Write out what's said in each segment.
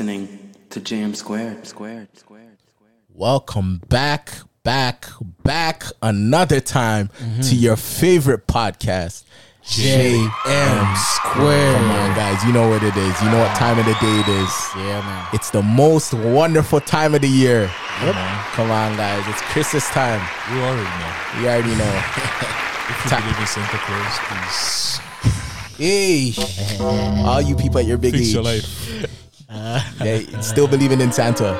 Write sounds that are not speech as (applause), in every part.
listening to JM Squared. Squared. Squared. Welcome back, back, back another time Mm-hmm. to your favorite podcast, JM Square. Come on, guys, you know what it is. You know what time of the day it is. Yeah, man. It's the most wonderful time of the year. Come on, guys, it's Christmas time. You already know. You already know. (laughs) If you Ta- believe in Santa Claus, please hey, (laughs) all you people at your big fix age, your life. They still believing in Santa.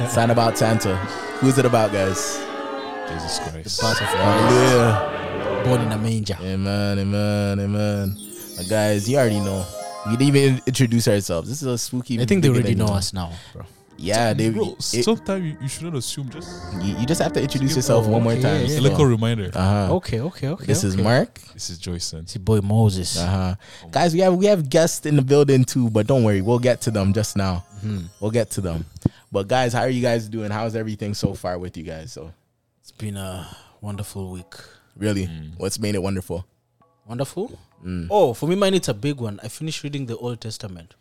It's not about Santa. Who's it about, guys? Jesus Christ. Part of Hallelujah. born in a manger. Amen, amen, amen. Uh, guys, you already know. We didn't even introduce ourselves. This is a spooky. I think they already beginning. know us now, bro. Yeah, they. Bro, it- sometimes you, you shouldn't assume. Just you, you just have to introduce yourself one more okay, time. yeah, a little reminder. Uh huh. Okay, okay, okay. This is. Mark. This is Joyson. It's your boy Moses. Uh huh. Guys, we have we have guests in the building too, but don't worry, we'll get to them just now. Mm-hmm. We'll get to them. But guys, how are you guys doing? How's everything so far with you guys? So It's been a wonderful week. really, Mm. what's made it wonderful? Wonderful. Mm. Oh, for me, mine it's a big one. I finished reading the Old Testament.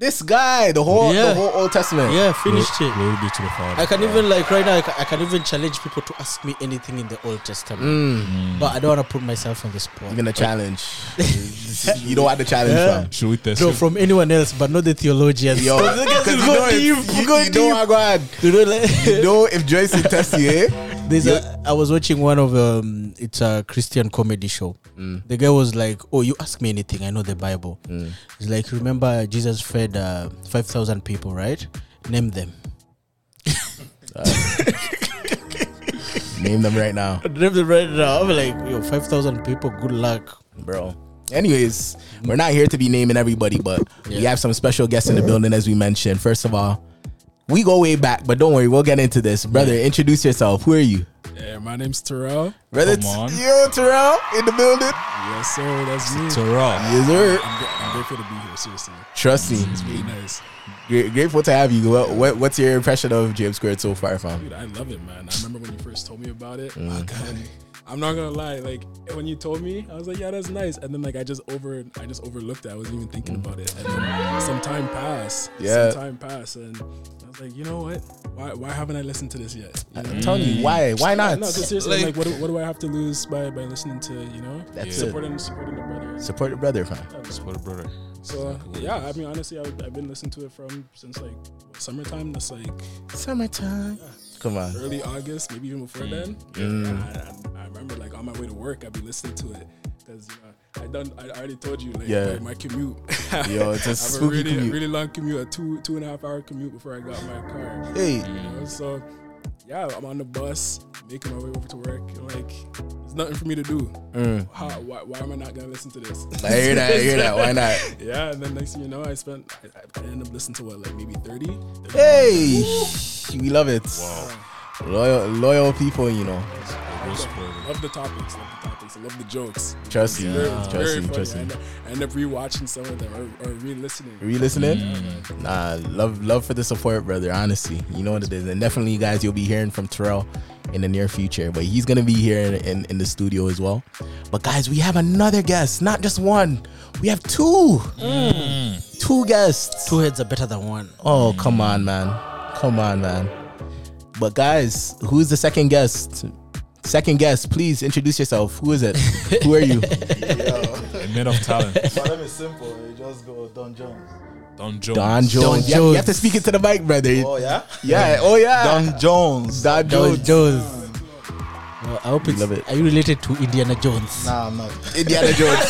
This guy, the whole the whole Old Testament. Yeah, finished it. Glory be to the Father. I can even like right now. I can, I can even challenge people to ask me anything in the Old Testament, Mm. but I don't want to put myself on the spot. Even a challenge. (laughs) you don't want the challenge Yeah. from. Should we test No, him? from anyone else, but not the theologians. Yo, (laughs) Because because you you go know if- deep, you, you go you know deep. what, You know, like, you know (laughs) if Joyce will test you, eh? There's a, I was watching one of um, it's a Christian comedy show. Mm. The guy was like, "Oh, you ask me anything, I know the Bible." Mm. He's like, "Remember Jesus fed uh, five thousand people, right? Name them. (laughs) Name them right now, (laughs) Name them right now." I'm like, "Yo, five thousand people. Good luck." bro. Anyways, we're not here to be naming everybody, but we have some special guests in the building, as we mentioned. First of all, we go way back, but don't worry, we'll get into this. Brother, introduce yourself. Who are you? Yeah, my name's Terrell. Brother, Come on. yo, Terrell in the building. Yes, sir. That's me. Terrell. Yes, sir. I'm, gra- I'm grateful to be here. Seriously, Trust me. it's really nice. Gra- Grateful to have you. What, what, what's your impression of JM Squared so far, fam? Dude, I love it, man. I remember when you first told me about it. Mm. And I'm not gonna lie, like when you told me, I was like, yeah, that's nice. And then like I just over, I just overlooked it. I wasn't even thinking about it. And then some time passed. Yeah. Some time passed, and I was like, you know what? Why, why haven't I listened to this yet? You know? I'm telling you, why? Mm. Why not? No, not? because seriously, Like- like, what, do, what do I have to lose by, by listening to you know That's it. supporting supporting the brother? Support your brother, fam. Support a brother. So yeah, I mean honestly, I, I've been listening to it from since like summertime. That's like Summertime. Come on. early August, maybe even before then. Mm. I, I remember like on my way to work, I'd be listening to it because you know I done I already told you like Yeah. my, my commute. (laughs) Yo, it's a I have a spooky really commute. really long commute, a two two and a half hour commute before I got my car. Hey, You know, so yeah, I'm on the bus making my way over to work. and, like there's nothing for me to do. mm. How, why, why am I not gonna listen to this? I hear that. I hear that. Why not? (laughs) Yeah, and then next thing you know, I spent, I, I ended up listening to what, like maybe 30? Hey, we love it. Wow. Loyal, loyal people. You know. Real. Love the topics, love the topics, I love the jokes. Trust me. Very, Trust very me. Trust I me. end, up, I end up rewatching some of them or, or re-listening. Are you listening? Mm. Nah, love, love for the support, brother. Honestly, you know what it is, and definitely, guys, you'll be hearing from Terrell in the near future. But he's gonna be here in, in, in the studio as well. But guys, we have another guest, not just one. We have two, mm. two guests. Two heads are better than one. Oh, come on, man. Come on, man. But guys, who's the second guest? Second guest, please introduce yourself. Who is it? (laughs) Who are you? A man of talent. My name is simple. You just go Don Jones. Don Jones. Don Jones. Don You have- You have to speak into the mic, brother. Oh yeah. Yeah. Oh yeah. Don Jones. Don Jones. Jones. Jones. Well, I hope it's. Love it. Are you related to Indiana Jones? Nah, I'm not. Indiana Jones.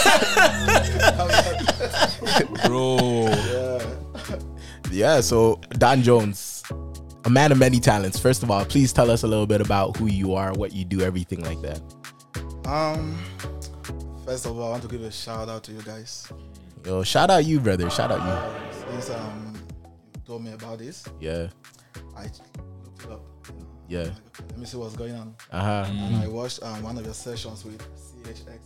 (laughs) Bro. Yeah. yeah. So Don Jones, a man of many talents. First of all, please tell us a little bit about who you are, what you do, everything like that. Um. First of all, I want to give a shout out to you guys. Yo, shout out you, brother. Shout out you. Since um you told me about this, Yeah. I looked it up. Yeah. Let me see what's going on. Uh huh. And I watched um, one of your sessions with Chuks.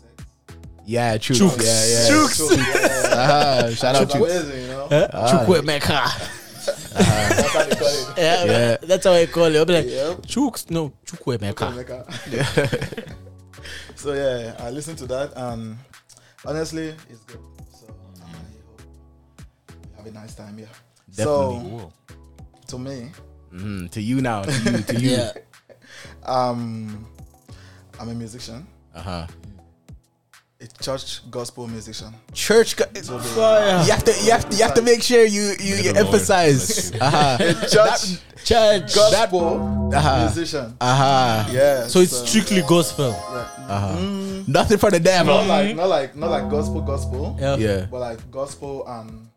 Yeah. True. Chooks. Yeah. Yeah. So, yeah, yeah, Uh-huh. Shout out It's to. amazing, you know. Chukwemeka. That's how they call it. Yeah, Yeah. (laughs) that's how I call it. I'll be like, Yep. Chuks. No, Chukwemeka. Jamaica. (laughs) so yeah, I listened to that and honestly, it's good. So I hope you have a nice time here. Definitely. So to me, Mhm, To you now. To you. To you. Yeah. (laughs) um, I'm a musician, Uh huh. A church gospel musician. Church. Go- Fire. you have to. You have to. You have to make sure you you, you emphasize. Bless you. Uh huh. Church Church. gospel uh-huh. musician. Uh huh. Yeah. So it's strictly gospel. yeah. Nothing for the devil. not like not like not like gospel gospel, Yeah. Yeah. but like gospel and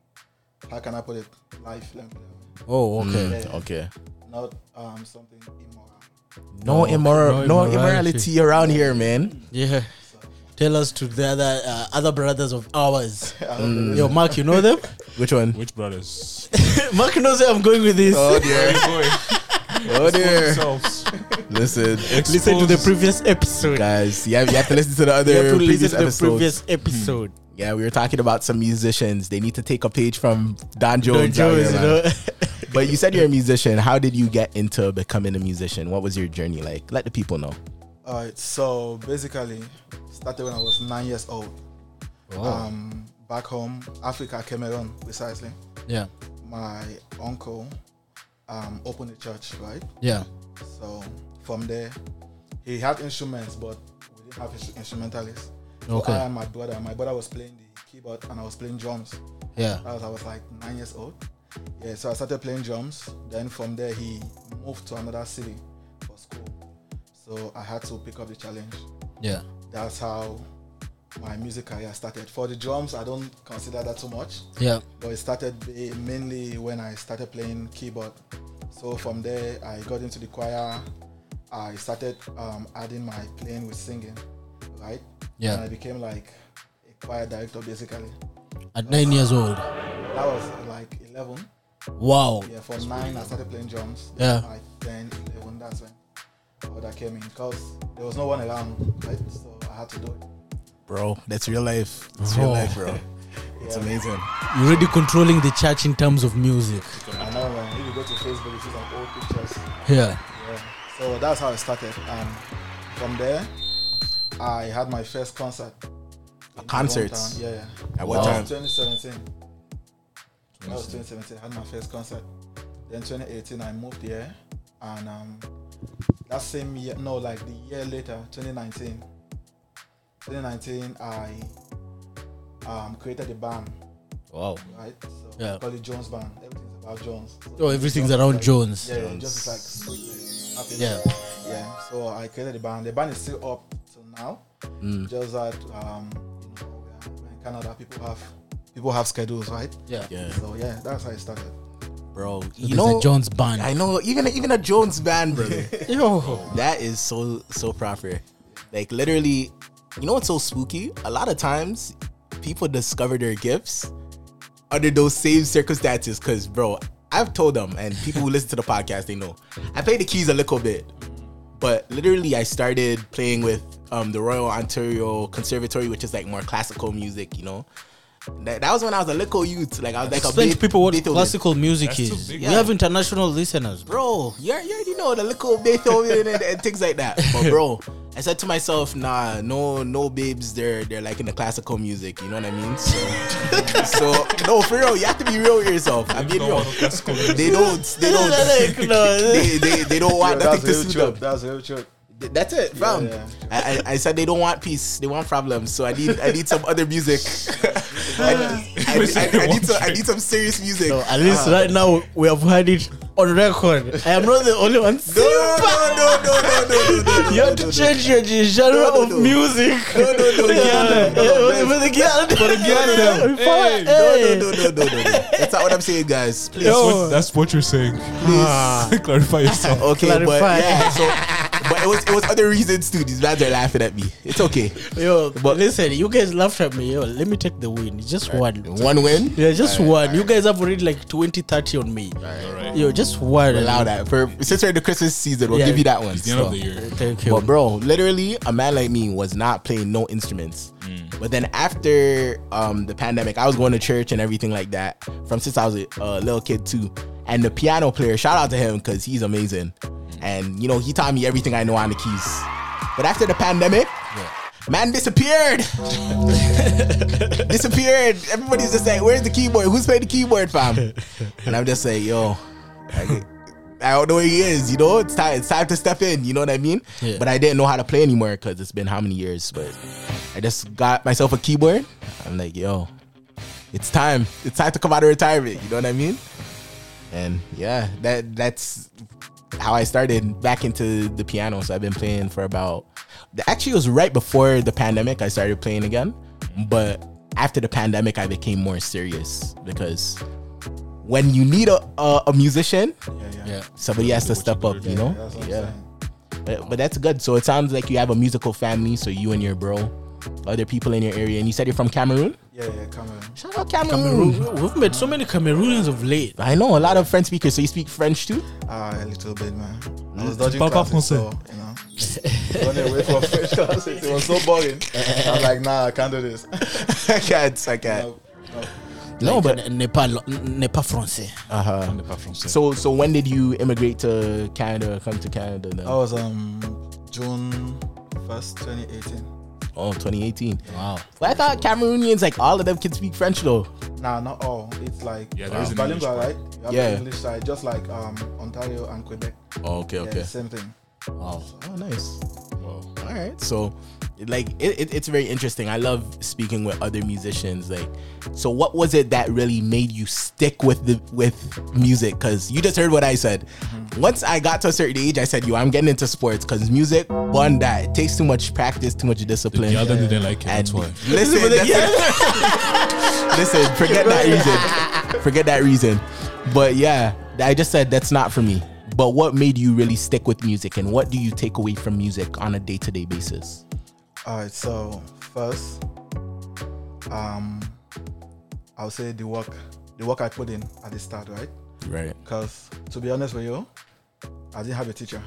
how can I put it? Life level. Oh, okay. Mm, okay. Not um something immoral. No, immoral. no No, immorality. immorality around here, man. Yeah. Tell us to the other uh, other brothers of ours. (laughs) I. Yo, Mark, you know them? Which one? Which brothers? (laughs) Mark knows where I'm going with this. Oh dear. Boy, Oh dear. themselves. Listen, Listen to the previous episode. guys. You have, you have to listen to the (laughs) other You have to previous listen to the episodes. previous episode. Yeah, we were talking about some musicians. They need to take a page from Don Don Jones. out Jones, here, you man. know. But you said you're a musician. How did you get into becoming a musician? What was your journey like? Let the people know. All right. So basically, started when I was nine years old. Um, back home, Africa, Cameroon, precisely. yeah. My uncle um opened a church, right? Yeah. So from there, he had instruments, but we didn't have instru- instrumentalists. So Okay. I and my brother, my brother was playing the keyboard and I was playing drums. Yeah. That was, I was like nine years old. Yeah, so I started playing drums. Then from there, he moved to another city for school. So I had to pick up the challenge. Yeah. That's how my music career started. For the drums, I don't consider that too much, Yeah. but it started mainly when I started playing keyboard. So from there, I got into the choir. I started um, adding my playing with singing, right? Yeah. And I became like a choir director basically. At nine years old. That was like 11. Wow. Yeah, from nine I started playing drums. Yeah. By 10, 11, that's when that came in because there was no one around, right? So I had to do it. Bro, that's real life. It's real life, bro. (laughs) It's Yeah. amazing. You're already controlling the church in terms of music. I know, man. If you go to Facebook, you see some old pictures. Yeah. Yeah. So that's how I started. And from there, I had my first concert. in my concerts? Yeah, yeah. At what That time? was 2017. That was 2017. I had my first concert. Then 2018, I moved here, and um, that same year, no, like the year later, 2019. 2019, I um, created a band, Wow. right? So Yeah. we call it Jones Band. Everything's about Jones. So Oh, everything's Jones around like- Jones. Yeah, yeah, just like sweet, happy. Yeah. Yeah, so I created the band. The band is still up till now. Mm. Just that um, you know, we're, we're in Canada. People have people have schedules, right? Yeah. Yeah, So yeah, that's how it started. bro. So You know, a Jones band. I know. Even even a Jones band, brother. (laughs) Yo. that is so so proper. Like literally, you know what's so spooky? A lot of times, people discover their gifts under those same circumstances. Cause bro, I've told them, and people who listen to the podcast, they know. I play the keys a little bit, but literally, I started playing with um, the Royal Ontario Conservatory, which is like more classical music. You know, that, that was when I was a little youth. Like I was like a Explain to big people what Beethoven. classical music That's is. big. We have international listeners. Bro. bro, you, you already know the little Beethoven and, and things like that. But bro, (laughs) I said to myself, nah, no, no babes, they're they're like in the classical music, you know what I mean? So, (laughs) so no, for real, you have to be real with yourself. I'm being don't real. want no. They don't, they don't, (laughs) they, they, they don't want Yeah, nothing that's to suit truth. them. That's real truth. That's it, fam. yeah. I, I, I said they don't want peace, they want problems. So I need I need some other music. I, I, I, I, need some, I need some serious music. No, at least uh, right now we have heard it on record. I am not the only one. No, no, no, no, no, no, no, no. You have to change your genre of music. No, no, no, no. For the girl. For the girl. No, no, no, no, no. no. That's not what I'm saying, guys. Please. That's what you're saying. Please clarify yourself. Okay, but yeah. So but it was it was other reasons too. These lads are laughing at me. It's okay. Yo, But- listen, you guys laughed at me. Yo, let me take the win. It's just one. One win. Yeah, just one. You guys have already like 20, 30 on me. Alright. Yo, just one. Allow that. For since we're in the Christmas season, we'll Yeah. give you that one. It's the end of the year. Thank you. But bro, literally, a man like me was not playing no instruments. But then after um, the pandemic, I was going to church and everything like that from since I was a uh, little kid too. And the piano player, shout out to him because he's amazing. And you know, he taught me everything I know on the keys. But after the pandemic, Man disappeared. (laughs) disappeared. Everybody's just like, "Where's the keyboard? Who's playing the keyboard, fam?" And I'm just like, "Yo, I, I don't know where he is. You know, it's time. It's time to step in. You know what I mean?" Yeah. But I didn't know how to play anymore because it's been how many years. But I just got myself a keyboard. I'm like, "Yo, it's time. It's time to come out of retirement." You know what I mean? And yeah, that that's how I started back into the piano. So I've been playing for about. Actually, it was right before the pandemic. I started playing again, but after the pandemic, I became more serious because when you need a a, a musician, Yeah, yeah. Yeah. somebody has to step up. You know, That's yeah. But, but that's good. So it sounds like you have a musical family. So you and your bro, other people in your area, and you said you're from Cameroon. Yeah, yeah, Cameroon. Shout out Cameroon. Cameroon. We've met so many Cameroonians of late. I know a lot of French speakers. So you speak French too? Ah, a little bit, man. I was Tu dodging parles pas classes, so, français? you know. Running away from French classes. It was so boring. I'm like, nah, I can't do this. (laughs) I can't. I can't. No, no. No, Like, but n- n'est pas lo- n'est pas français. uh-huh. On n'est pas français. So so when did you immigrate to Canada? Come to Canada? Then? That was um June 1st, 2018. Oh, 2018. Wow. But I thought Cameroonians like all of them can speak French though. Nah, not all. It's like Yeah, there is uh, an bilingual, English right? You have Yeah. the English side, just like um Ontario and Quebec. Oh, okay, Yeah, same thing. Wow. Oh, nice. Wow. All right. So, like, it, it, it's very interesting. I love speaking with other musicians. Like, so what was it that really made you stick with the with music? Because you just heard what I said. Mm-hmm. Once I got to a certain age, I said, "Yo, I'm getting into sports." Because music, one, that it takes too much practice, too much discipline. The other didn't like it. And That's why. (laughs) listen, that's- (laughs) listen, forget that (laughs) reason. Forget that reason. But yeah, I just said that's not for me. But what made you really stick with music, and what do you take away from music on a day-to-day basis? All right, so first, um, I'll say the work, the work I put in at the start, right? Right. Because to be honest with you, I didn't have a teacher,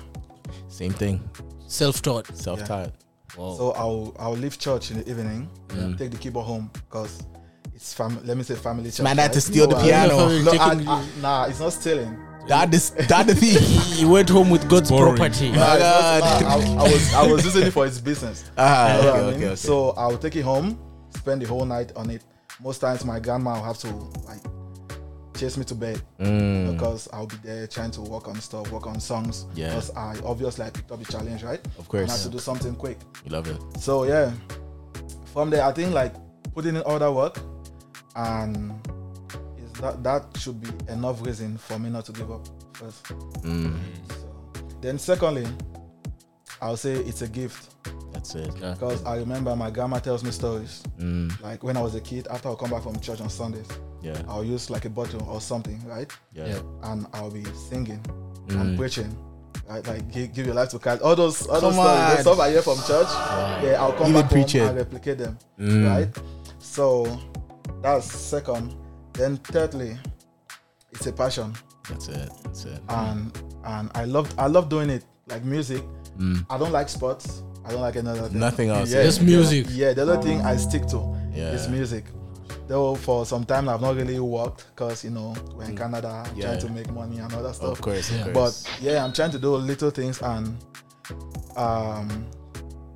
Same thing. Self-taught. Self-taught. Wow. so I'll I'll leave church in the evening, Mm. take the keyboard home because it's fam. Let me say family church. Man had to right? steal the piano. No, I, (laughs) I, nah, it's not stealing. That is that (laughs) the thief. he went home with God's boring. property. My Nah, God. not- I, I was I was using it for his business. Ah, You know okay, I okay, mean? okay. So I'll take it home, spend the whole night on it. Most times my grandma will have to like chase me to bed Mm, because I'll be there trying to work on stuff, work on songs. Yeah. Because I obviously I picked up the challenge, right? of And I course. have to do something quick. You love it. So yeah. From there I think like putting in all that work and is that that should be enough reason for me not to give up first. Mm, So then secondly, I'll say it's a gift. that's it. Because I remember my grandma tells me stories. Mm, Like when I was a kid, after I come back from church on Sundays, yeah. I'll use like a bottle or something, right? Yeah. Yeah. And I'll be singing Mm. and preaching. Right? Like give, give your life to Christ. All those all Come those stories, on. stuff I hear from church, yeah, I'll come Even back preaching. home and replicate them. Mm. Right? So that's second. Then thirdly, it's a passion. That's it. That's it. And and I love I love doing it. Like music. Mm, I don't like sports. I don't like another thing. Nothing else. Yeah, Just music. Yeah, the other thing I stick to Yeah. is music. Though for some time I've not really worked because you know we're in Canada Yeah. trying to make money and all that stuff. Of course. Of course. But yeah, I'm trying to do little things and um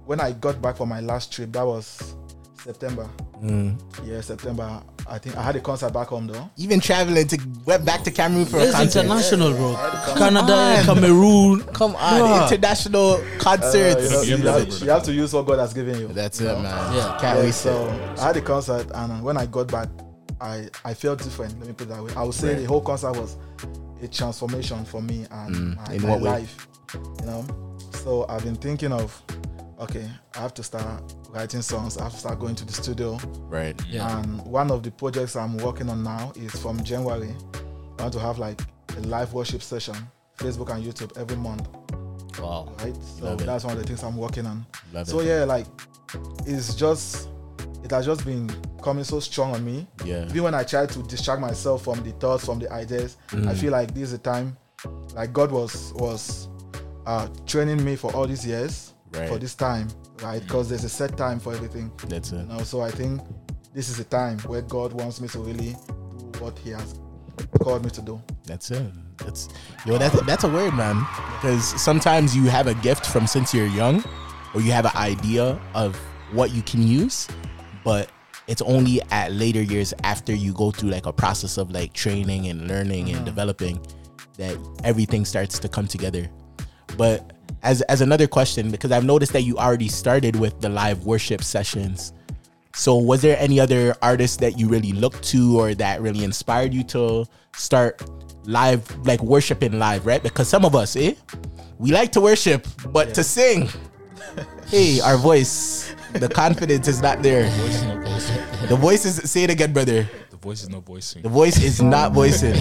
when I got back from my last trip, that was September. Mm. Yeah, September. I think I had a concert back home though. Even traveling to went back to Cameroon for a It's concert. international, bro. Come Canada, on. Cameroon. Come on, Bruh. international Uh, concerts. you, know, Yeah, you, have, you have to use what God has given you. That's you it, know? man. Yeah. Can't Yeah, waste so it. I had a concert, and when I got back, I I felt different. Let me put it that way. I would say Right. the whole concert was a transformation for me and Mm, my, in my what way? life. You know, so I've been thinking of, okay, I have to start writing songs. I have to start going to the studio. Right. Yeah. And one of the projects I'm working on now is from January. I want to have like a live worship session, Facebook and YouTube every month, Wow. right? So Love it. that's one of the things I'm working on. Love So it. yeah, like it's just it has just been coming so strong on me. Yeah. Even when I try to distract myself from the thoughts, from the ideas, Mm. I feel like this is a time like God was was uh training me for all these years Right. for this time, right? Mm. Because there's a set time for everything. That's it. You know, so I think this is a time where God wants me to really do what He has called me to do. That's it. That's yo. That's that's a word, man. Because sometimes you have a gift from since you're young, or you have an idea of what you can use, but it's only at later years after you go through like a process of like training and learning and mm-hmm. developing that everything starts to come together. But as as another question, because I've noticed that you already started with the live worship sessions. So was there any other artists that you really looked to or that really inspired you to start live like worshiping live, right? Because some of us, eh? We like to worship, but to sing, (laughs) hey, our voice, the confidence is not there. Voice is not voicing. The voice is say it again, brother. The voice is not voicing. The voice is not voicing.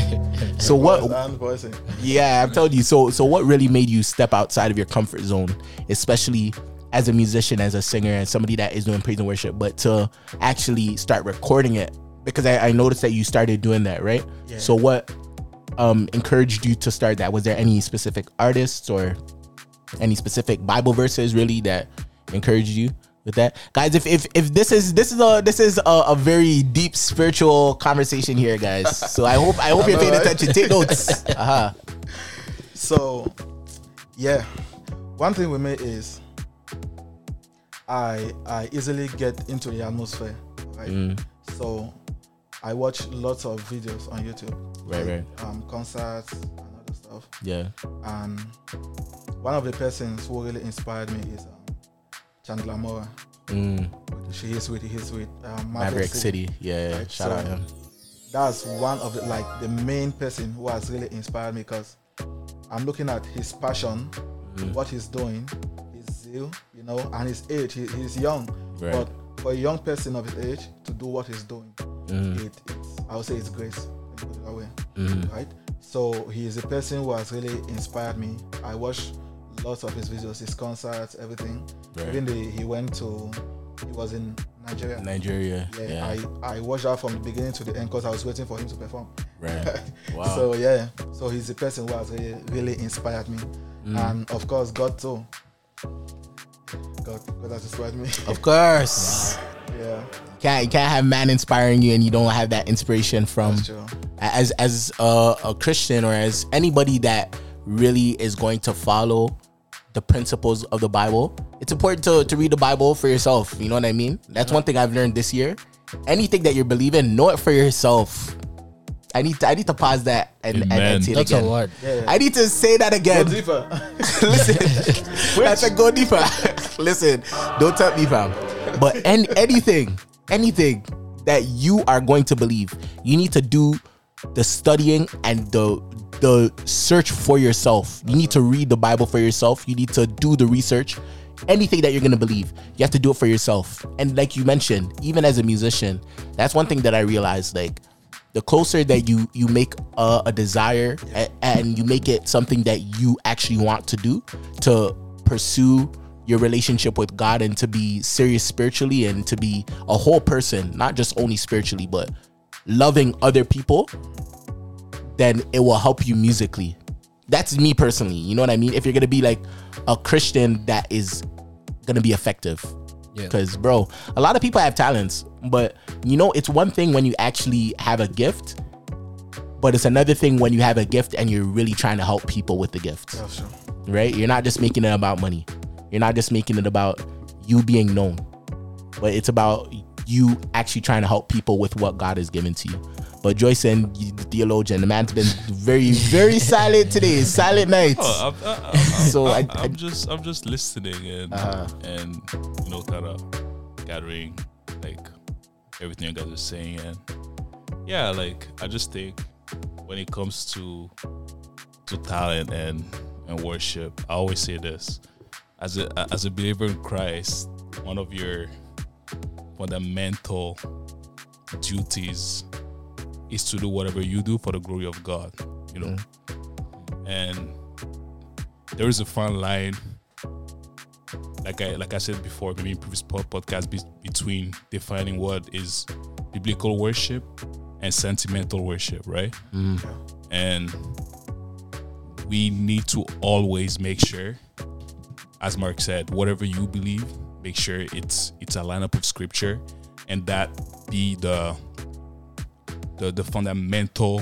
So what And voicing. yeah, I'm telling you. So, so what really made you step outside of your comfort zone, especially as a musician, as a singer, and somebody that is doing praise and worship, but to actually start recording it? Because I, I noticed that you started doing that, right? Yeah. So, what um, encouraged you to start that? Was there any specific artists or any specific Bible verses really that encouraged you with that, guys? If if if this is this is a this is a, a very deep spiritual conversation here, guys. So I hope I hope you're know, paying right? attention. Take notes. (laughs) Uh-huh. So, yeah, one thing with me is I I easily get into the atmosphere, right? Mm. So, I watch lots of videos on YouTube, Right, like, um, concerts and other stuff. Yeah. And one of the persons who really inspired me is um, Chandler Moore. Mm. She is with he's with um, Maverick City. Yeah, yeah. Right, Shout out him. that's one of the like the main person who has really inspired me because I'm looking at his passion, Mm. what he's doing, his zeal, you know, and his age. He, he's young, Right. but for a young person of his age to do what he's doing, Mm. it, it's I would say it's grace. Let put it that way, Mm. right? So he is a person who has really inspired me. I watch lots of his videos, his concerts, everything. Right. Even the, he went to, he was in Nigeria. Nigeria. Yeah, Yeah. I, I watched that from the beginning to the end because I was waiting for him to perform. right. (laughs) Wow. So yeah, so he's the person who has really, really inspired me, Mm. and of course God too. God, God has inspired me. of course. (laughs) yeah, Can't you can't have man inspiring you and you don't have that inspiration from as as a, a Christian or as anybody that really is going to follow the principles of the Bible. It's important to, to read the Bible for yourself. You know what I mean? That's one thing I've learned this year. Anything that you're believing, know it for yourself. I need to I need to pause that and, and, and Amen. say it again. a word. Yeah, yeah. I need to say that Go again. deeper. (laughs) Listen, (laughs) that's a go deeper. (laughs) Listen, don't tell me, fam. But an anything, anything that you are going to believe, you need to do the studying and the the search for yourself. You need to read the Bible for yourself. You need to do the research. Anything that you're gonna believe, you have to do it for yourself. And like you mentioned, even as a musician, that's one thing that I realized. Like the closer that you you make a, a desire a- and you make it something that you actually want to do to pursue your relationship with God and to be serious spiritually and to be a whole person, not just only spiritually, but loving other people, then it will help you musically. That's me personally. You know what I mean? If you're gonna be like a Christian that is gonna be effective. Yeah. Because, bro, a lot of people have talents, but you know, it's one thing when you actually have a gift, but it's another thing when you have a gift and you're really trying to help people with the gift, true. right? You're not just making it about money, you're not just making it about you being known, but it's about you actually trying to help people with what God has given to you. But Joyson the theologian, the man's been very, very silent today. Silent nights. Oh, I'm, I'm, I'm, So uh, I'm, I- I- I'm just I'm just listening and Uh-huh. and you know kind of gathering like everything you guys are saying and yeah like I just think when it comes to to talent and and worship I always say this as a as a believer in Christ one of your fundamental duties is to do whatever you do for the glory of God you know? And there is a fine line like I like I said before maybe in previous podcast be, between defining what is biblical worship and sentimental worship right? Mm. And we need to always make sure as Mark said whatever you believe make sure it's it's a lineup of scripture and that be the the, the fundamental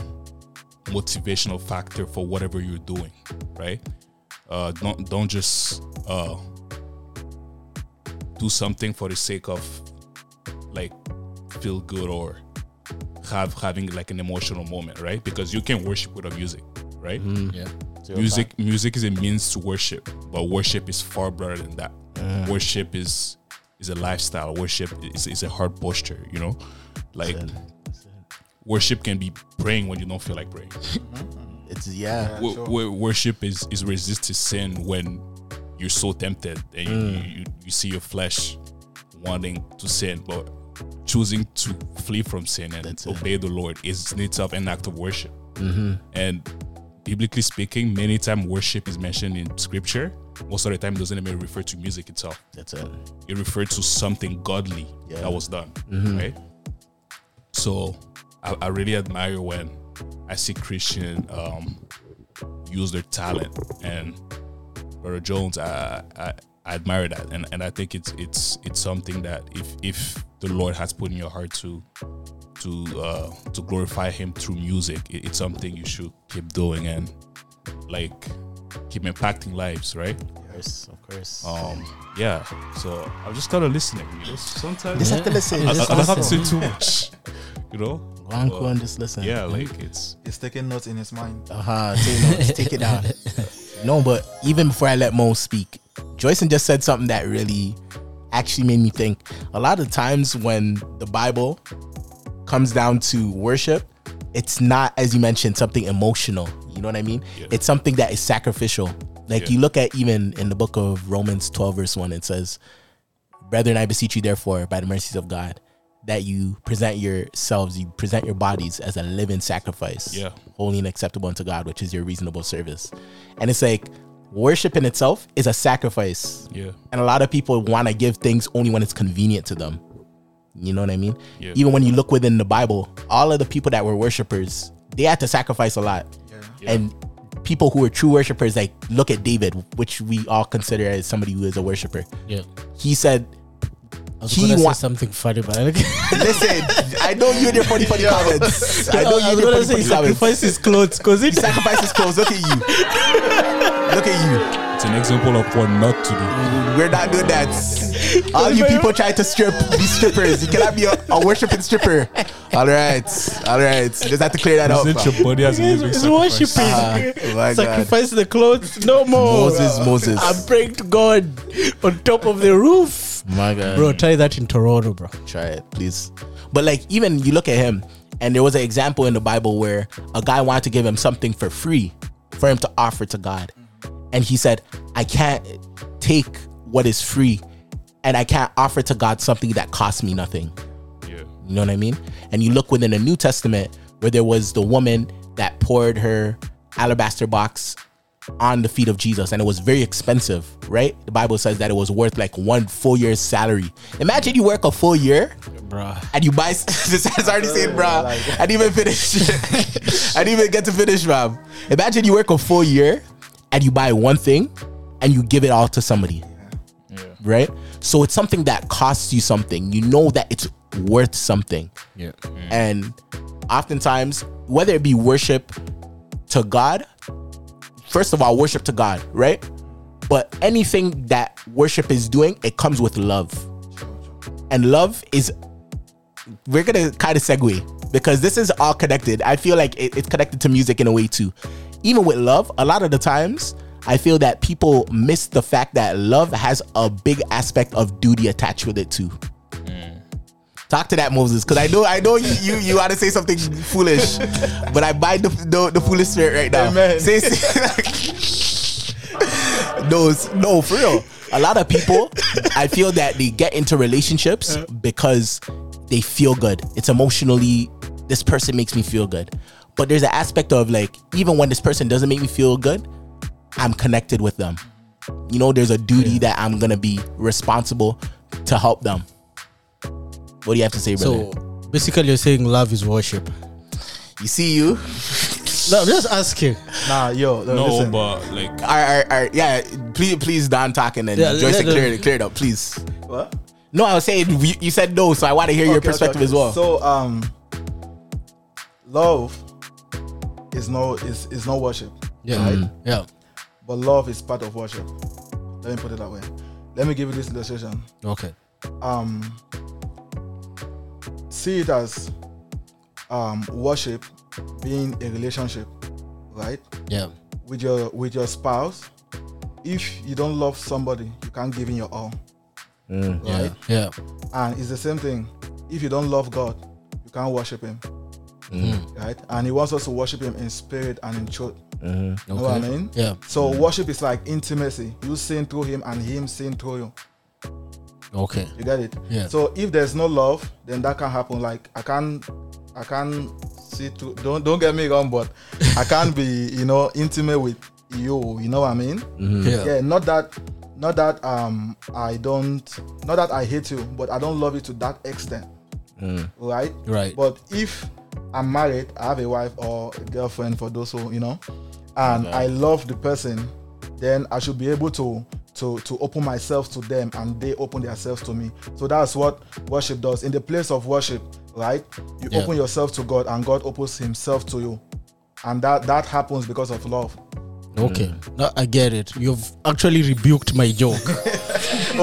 motivational factor for whatever you're doing, right? Uh, don't don't just uh, do something for the sake of like feel good or have having like an emotional moment, right? Because you can worship with a music, right? Yeah. Music music is a means to worship, but worship is far broader than that. Worship is is a lifestyle. Worship is, is a heart posture, you know? Like worship can be praying when you don't feel like praying. Mm-hmm. It's yeah. Yeah, Wo- sure. wo- worship is is resist to sin when you're so tempted and you, mm. you, you see your flesh wanting to sin, but choosing to flee from sin and That's it. obey the Lord is in itself an act of worship. Mm-hmm. And biblically speaking, many times worship is mentioned in scripture. Most of the time, it doesn't even refer to music itself. That's it. It refers to something godly Yeah. that was done, mm-hmm. right? So I, I really admire when I see Christian um, use their talent, and Brother Jones, I, I, I admire that, and, and I think it's it's it's something that if if the Lord has put in your heart to to uh, to glorify Him through music, it- it's something you should keep doing and like keep impacting lives, right? Yes, of course. Um, yeah. So I'm just kind of listening. You know, sometimes just have to listen. I, I, Just I don't have to say too much. You know. Go on, go on, just listen. Yeah, like it's He's taking notes in his mind. Uh huh. Take notes. Take it down. (laughs) No, but even before I let Mo speak, Joyson just said something that really actually made me think. A lot of times when the Bible comes down to worship, it's not, as you mentioned, something emotional. You know what I mean? Yeah. It's something that is sacrificial. Like Yeah. you look at even in the book of Romans 12, verse 1, it says, Brethren, I beseech you, therefore, by the mercies of God, that you present yourselves, you present your bodies as a living sacrifice, Yeah. holy and acceptable unto God, which is your reasonable service. And it's like worship in itself is a sacrifice. yeah, And a lot of people want to give things only when it's convenient to them. You know what I mean? Yeah. Even when you look within the Bible, all of the people that were worshipers, they had to sacrifice a lot. Yeah. And people who were true worshipers, like look at David, which we all consider as somebody who is a worshiper. Yeah. He said, I was He gonna wa- say something funny, but I like (laughs) Listen, I know you and your funny funny (laughs) comments. I know you I and was your gonna funny say funny he comments. sacrificed his clothes because it Sacrifice his clothes. Look at you. Look at you. it's an example of what not to do. We're not doing that. All you people try to strip, be strippers. You cannot be a, a worshiping stripper. All right, all right. Just have to clear that up. Present your body as a living He's sacrifice. worshiping. Ah, oh my God. The clothes no more. Moses, Moses. I'm praying to God on top of the roof. My God, Bro, try that in Toronto, bro. try it, please. But like, even you look at him, and there was an example in the Bible where a guy wanted to give him something for free for him to offer to God, and he said, "I can't take what is free, and I can't offer to God something that costs me nothing." Yeah, You know what I mean? And you look within the New Testament where there was the woman that poured her alabaster box on the feet of Jesus and it was very expensive, right? The Bible says that it was worth like one full year's salary. Imagine you work a full year Bro. and you buy (laughs) this has already said, bro. I didn't even finish. (laughs) (laughs) I didn't even get to finish, man. Imagine you work a full year and you buy one thing and you give it all to somebody. Right? So it's something that costs you something. You know that it's worth something. Yeah. Mm. And oftentimes, whether it be worship to God, first of all, worship to God, right? But anything that worship is doing, it comes with love. And love is, we're gonna kind of segue because this is all connected. I feel like it- it's connected to music in a way too. Even with love, a lot of the times, I feel that people miss the fact that love has a big aspect of duty attached with it too. Talk to that Moses, because I know I know you you, you want to say something foolish, but I bind the, the, the foolish spirit right now. Amen. Say, say no, s- no, for real. A lot of people, I feel that they get into relationships because they feel good. It's emotionally, this person makes me feel good. But there's an aspect of like, even when this person doesn't make me feel good, I'm connected with them. You know, there's a duty that I'm gonna be responsible to help them. What do you have to say, brother? So basically, you're saying love is worship. you see you. No, I'm just asking. Nah, yo, no, listen. but like All right, all right, all right. Yeah, please, please, Don talking and Yeah, Joyce let- clear it, clear it up, please. what? No, I was saying you, you said no, so I want to hear your Okay, okay, perspective okay. as well. So, um, love is no is is no worship, Yeah. Yeah. but love is part of worship. Let me put it that way. let me give you this illustration. Okay. Um, see it as um, worship being a relationship, right? Yeah. With your with your spouse. If you don't love somebody, you can't give in your all, Mm. Yeah. right? Yeah. And it's the same thing. If you don't love God, you can't worship Him, Mm. right? And He wants us to worship Him in spirit and in truth. Mhm. You know what I mean? Yeah. So worship is like intimacy. You sing through Him and Him sing through you. Okay. You get it? Yeah. So if there's no love, then that can happen. Like I can't, I can't see through. Don't don't get me wrong, but I can't be, you know, intimate with you. You know what I mean? Mm-hmm. Yeah. Yeah. Not that, not that um I don't, not that I hate you, but I don't love you to that extent, Mm. right? Right. But if I'm married, I have a wife or a girlfriend for those who, you know, and I love the person, then I should be able to to to open myself to them and they open themselves to me. So that's what worship does. In the place of worship, right? You Yeah. open yourself to God and God opens himself to you. And that that happens because of love. Okay. No, I get it. You've actually rebuked my joke. (laughs) (laughs)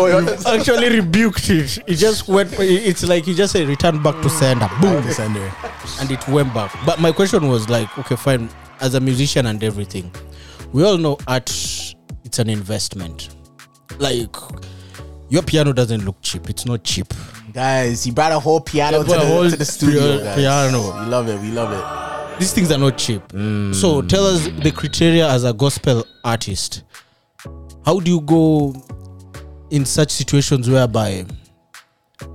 Oh, actually rebuked it. It just went. It's like you just say return back to sender. Boom. (laughs) Sender. and it went back. But my question was like, okay, fine. As a musician and everything, we all know art. It's an investment. Like your piano doesn't look cheap. It's not cheap. Guys, he brought a whole piano Yeah, to the, whole to the studio. guys. piano. We love it. We love it. These things are not cheap. So mm. tell us the criteria as a gospel artist. How do you go in such situations whereby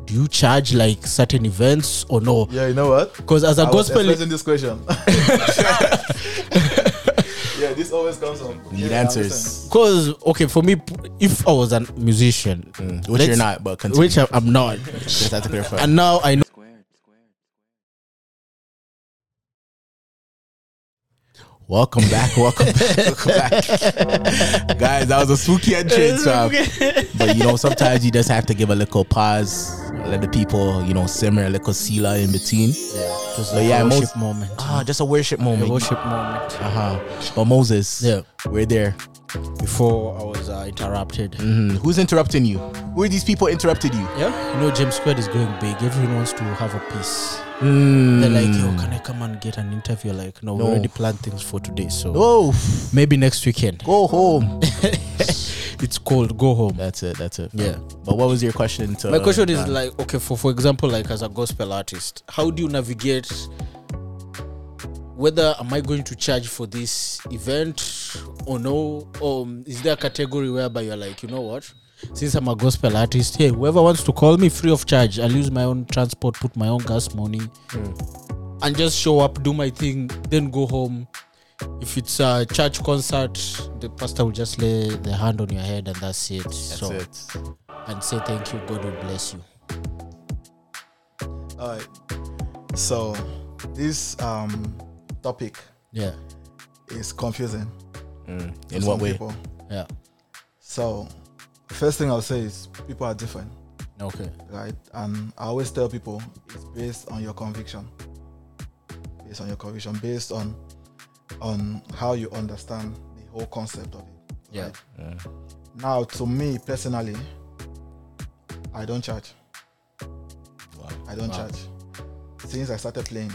do you charge like certain events or no? Yeah, you know what? Because as a I was gospel, expecting this question. (laughs) (laughs) yeah, this always comes on. Need yeah, answers. because okay, for me, if I was a musician, Mm. Which you're not, but continue. which I- I'm not, Just have to clarify. and now I know. Welcome back. (laughs) Welcome back. Welcome back. Guys, that was a spooky entrance, fam. But you know, sometimes you just have to give a little pause, let the people, you know, simmer a little sila in between. Yeah, just But like yeah, a most- worship moment. Ah, just a worship a moment. worship moment. Uh huh. But Moses, Yeah. We're there. Before I was uh, interrupted. Mhm. Who's interrupting you? Who are these people interrupted you? Yeah, you know JM Squared is going big. Everyone wants to have a piece. Mm. They're like, yo, can I come and get an interview? Like, no, No. we already planned things for today, so Oh, maybe next weekend. go home. (laughs) It's cold. Go home. That's it. That's it. Yeah. But what was your question to? My question is like, okay, for for example, like as a gospel artist, how do you navigate? Whether am I going to charge for this event or no? Or is there a category whereby you're like, you know what? Since I'm a gospel artist, hey, whoever wants to call me free of charge, I'll use my own transport, put my own gas money, and just show up, do my thing, then go home. If it's a church concert, the pastor will just lay the hand on your head and that's it. That's so it. and say thank you, God will bless you. All right. So this um topic Yeah. is confusing. Mm. In what way? People. Yeah. So first thing I'll say is people are different, Okay. right? And I always tell people it's based on your conviction. Based on your conviction, based on on how you understand the whole concept of it. Yeah. right? Yeah. Now, to me personally, I don't charge. Wow. I don't Wow. charge. Since I started playing,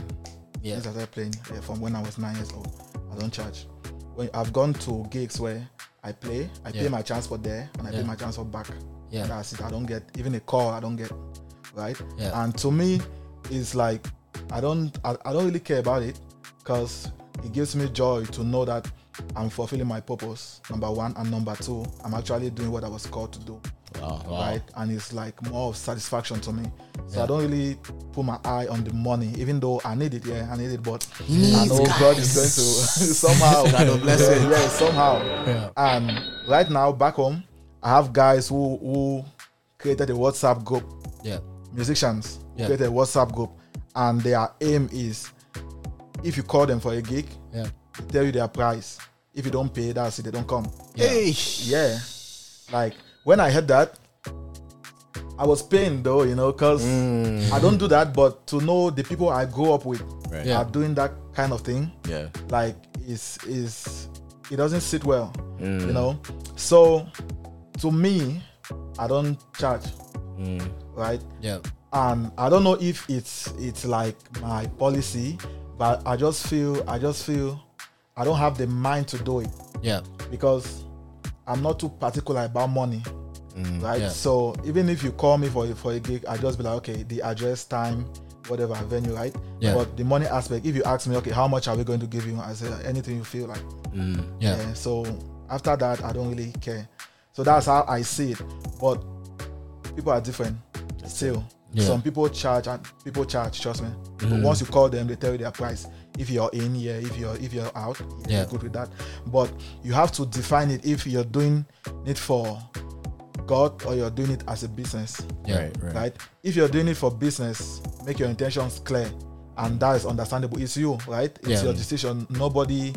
Yeah. since I started playing yeah, from when I was nine years old, I don't charge. When I've gone to gigs where I play, I Yeah. pay my transport there and I Yeah. pay my transport back. Yeah. That's it. I don't get even a call. I don't get right. Yeah. And to me, it's like I don't I, I don't really care about it because it gives me joy to know that I'm fulfilling my purpose. Number one and number two, I'm actually doing what I was called to do Oh, wow. right? And it's like more of satisfaction to me. So Yeah. I don't really put my eye on the money, even though I need it. Yeah, I need it, but I needs know God is going to (laughs) somehow. God will bless yeah, it. yeah, somehow. Yeah. And right now, back home, I have guys who who created a WhatsApp group, Yeah. musicians Yeah. created a WhatsApp group, and their aim is, if you call them for a gig, Yeah. tell you their price. If you don't pay, that's it. They don't come. Yeah. Hey. Yeah. Like when I heard that, I was pained though, you know, because Mm. I don't do that, but to know the people I grew up with Right. Yeah. are doing that kind of thing, Yeah. like is is it doesn't sit well, Mm. you know. So to me, I don't charge, right? Yeah. and I don't know if it's it's like my policy, but I just feel I just feel I don't have the mind to do it Yeah. because I'm not too particular about money, right? Yeah. So even if you call me for a, for a gig, I just be like, okay, the address, time, whatever venue, right? Yeah. But the money aspect, if you ask me, okay, how much are we going to give you? I say anything you feel like. Yeah. So after that, I don't really care. So that's how I see it. But people are different still. Yeah. Some people charge and people charge, trust me. Mm. But once you call them, they tell you their price. If you're in, yeah, if you're if you're out, yeah, Yeah. good with that. But you have to define it if you're doing it for God or you're doing it as a business. Yeah. Right, right. Right? If you're doing it for business, make your intentions clear. And that is understandable. It's you, right? It's Yeah. your decision. Nobody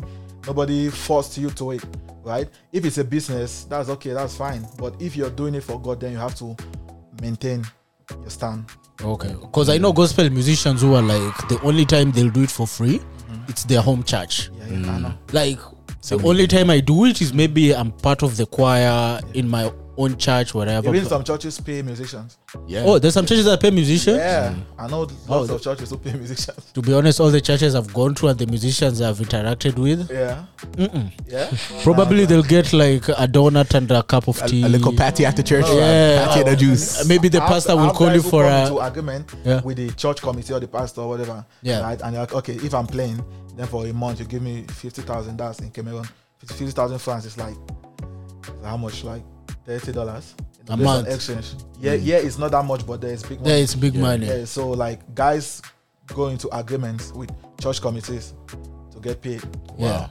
nobody forced you to it. Right? If it's a business, that's okay, that's fine. But if you're doing it for God, then you have to maintain your stand. Okay. Because I know gospel musicians who are like the only time they'll do it for free, Mm-hmm. it's their home church. Yeah, yeah, I know. Like the only time I do it is maybe I'm part of the choir in my own church, whatever. Even some churches pay musicians. Yeah. Oh, there's some churches that pay musicians. Yeah, I know lots Oh, of churches who pay musicians. To be honest, all the churches I've gone to and the musicians I've interacted with, Yeah, yeah. probably they'll get like a donut and a cup of tea. a little patty after church. Yeah. Patty and a juice. Uh, maybe the pastor will call you for a. into agreement Yeah. with the church committee or the pastor or whatever. Yeah. Right? And you're like, okay, if I'm playing, then for a month you give me fifty thousand. That's in Cameroon. Fifty thousand francs is like how much? Like thirty dollars A month. Mm. exchange. Yeah, yeah, it's not that much, but there's big money. Yeah, it's big money. Yeah, so like guys go into agreements with church committees to get paid. Yeah.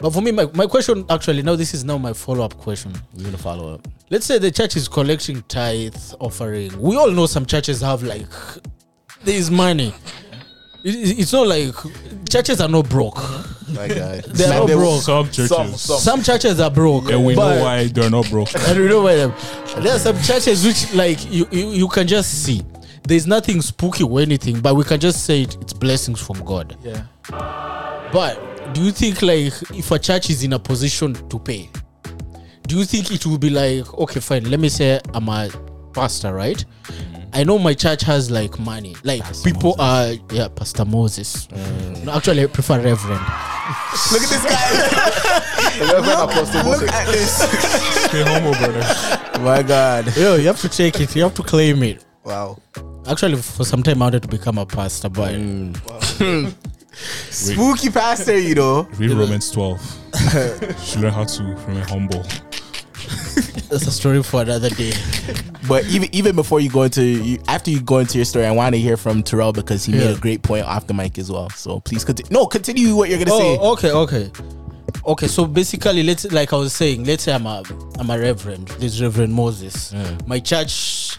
But for me, my, my question actually now this is now my follow up question. You're gonna follow up. Let's say the church is collecting tithe offering. We all know some churches have like there is money. It- it- it's not like churches are not broke. Like uh, They are slam not broke. Some churches. Some, some. Some churches are broke. (laughs) And we know why they're not broke. And we know why them. There are some churches which like you, you you can just see. There's nothing spooky or anything, but we can just say it, it's blessings from God. Yeah. But do you think like if a church is in a position to pay, do you think it will be like okay, fine? Let me say I'm a pastor, right? I know my church has like money. Like people are yeah, Pastor Moses. Mm. No, actually, I prefer Reverend. (laughs) Look at this guy. Reverend Apostle Moses. Look at this. Stay humble, brother. My God. Yo, you have to take it. You have to claim it. Wow. Actually, for some time I wanted to become a pastor, but mm. Spooky pastor, you know. Read Romans 12. (laughs) Should learn how to remain humble. That's a story for another day. But even even before you go into you, after you go into your story, I want to hear from Terrell because he made a great point off the mic as well. So please continue. No, continue what you're gonna oh, say. Oh, okay, okay. Okay, so basically, let's like I was saying, let's say I'm a I'm a reverend. This Reverend Moses. Mm. My church,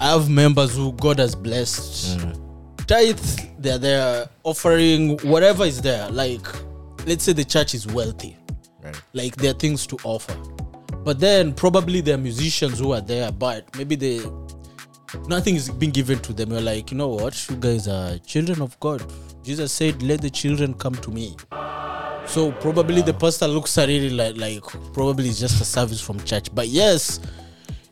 I have members who God has blessed. Mm. Tithe, they're there offering whatever is there. Like, let's say the church is wealthy. Right. Like there are things to offer. But then probably there are musicians who are there, but maybe they nothing is being given to them. You're like, you know what? You guys are children of God. Jesus said, Let the children come to me. So probably the pastor looks at it like, like probably it's just a service from church. But yes,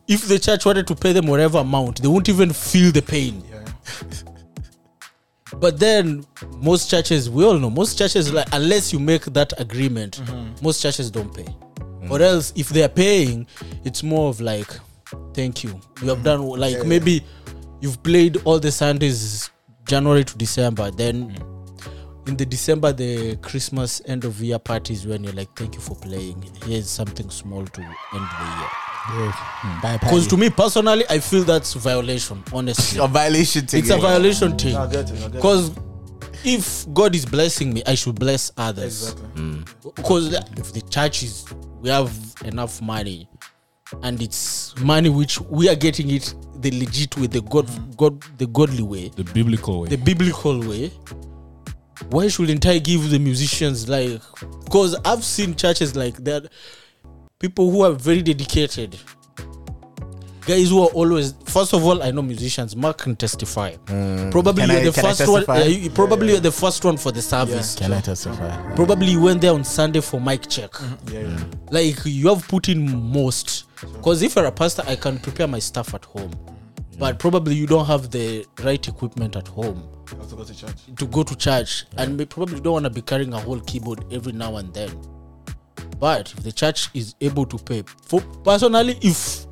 if the church wanted to pay them whatever amount, they won't even feel the pain. Yeah. (laughs) But then most churches, we all know, most churches like unless you make that agreement, mm-hmm. most churches don't pay. Mm. Or else if they are paying, it's more of like, thank you. You have mm. done like maybe you've played all the Sundays January to December, then mm. in the December the Christmas end of year parties when you're like, thank you for playing. Here's something small to end the year. Bye, Because to me personally, I feel that's violation. Honestly, (laughs) a violation thing. it's a violation thing. I get it. I get it. Because if God is blessing me, I should bless others. Exactly. Because if the church is, we have enough money, and it's money which we are getting it the legit way, the God, God, the godly way, The biblical way. the biblical way. Why shouldn't I give the musicians like? Because I've seen churches like that, people who are very dedicated. Guys who are always first of all, I know musicians. Mark can testify. Mm. Probably Can you're I- the first one. yeah, you, probably you're the first one for the service. Can I testify? Probably you went there on Sunday for mic check. Mm-hmm. Yeah, yeah. Mm. Like you have put in most. Because if you're a pastor, I can prepare my stuff at home. But probably you don't have the right equipment at home to go to church. to go to church, and we probably don't want to be carrying a whole keyboard every now and then. But if the church is able to pay, for personally, if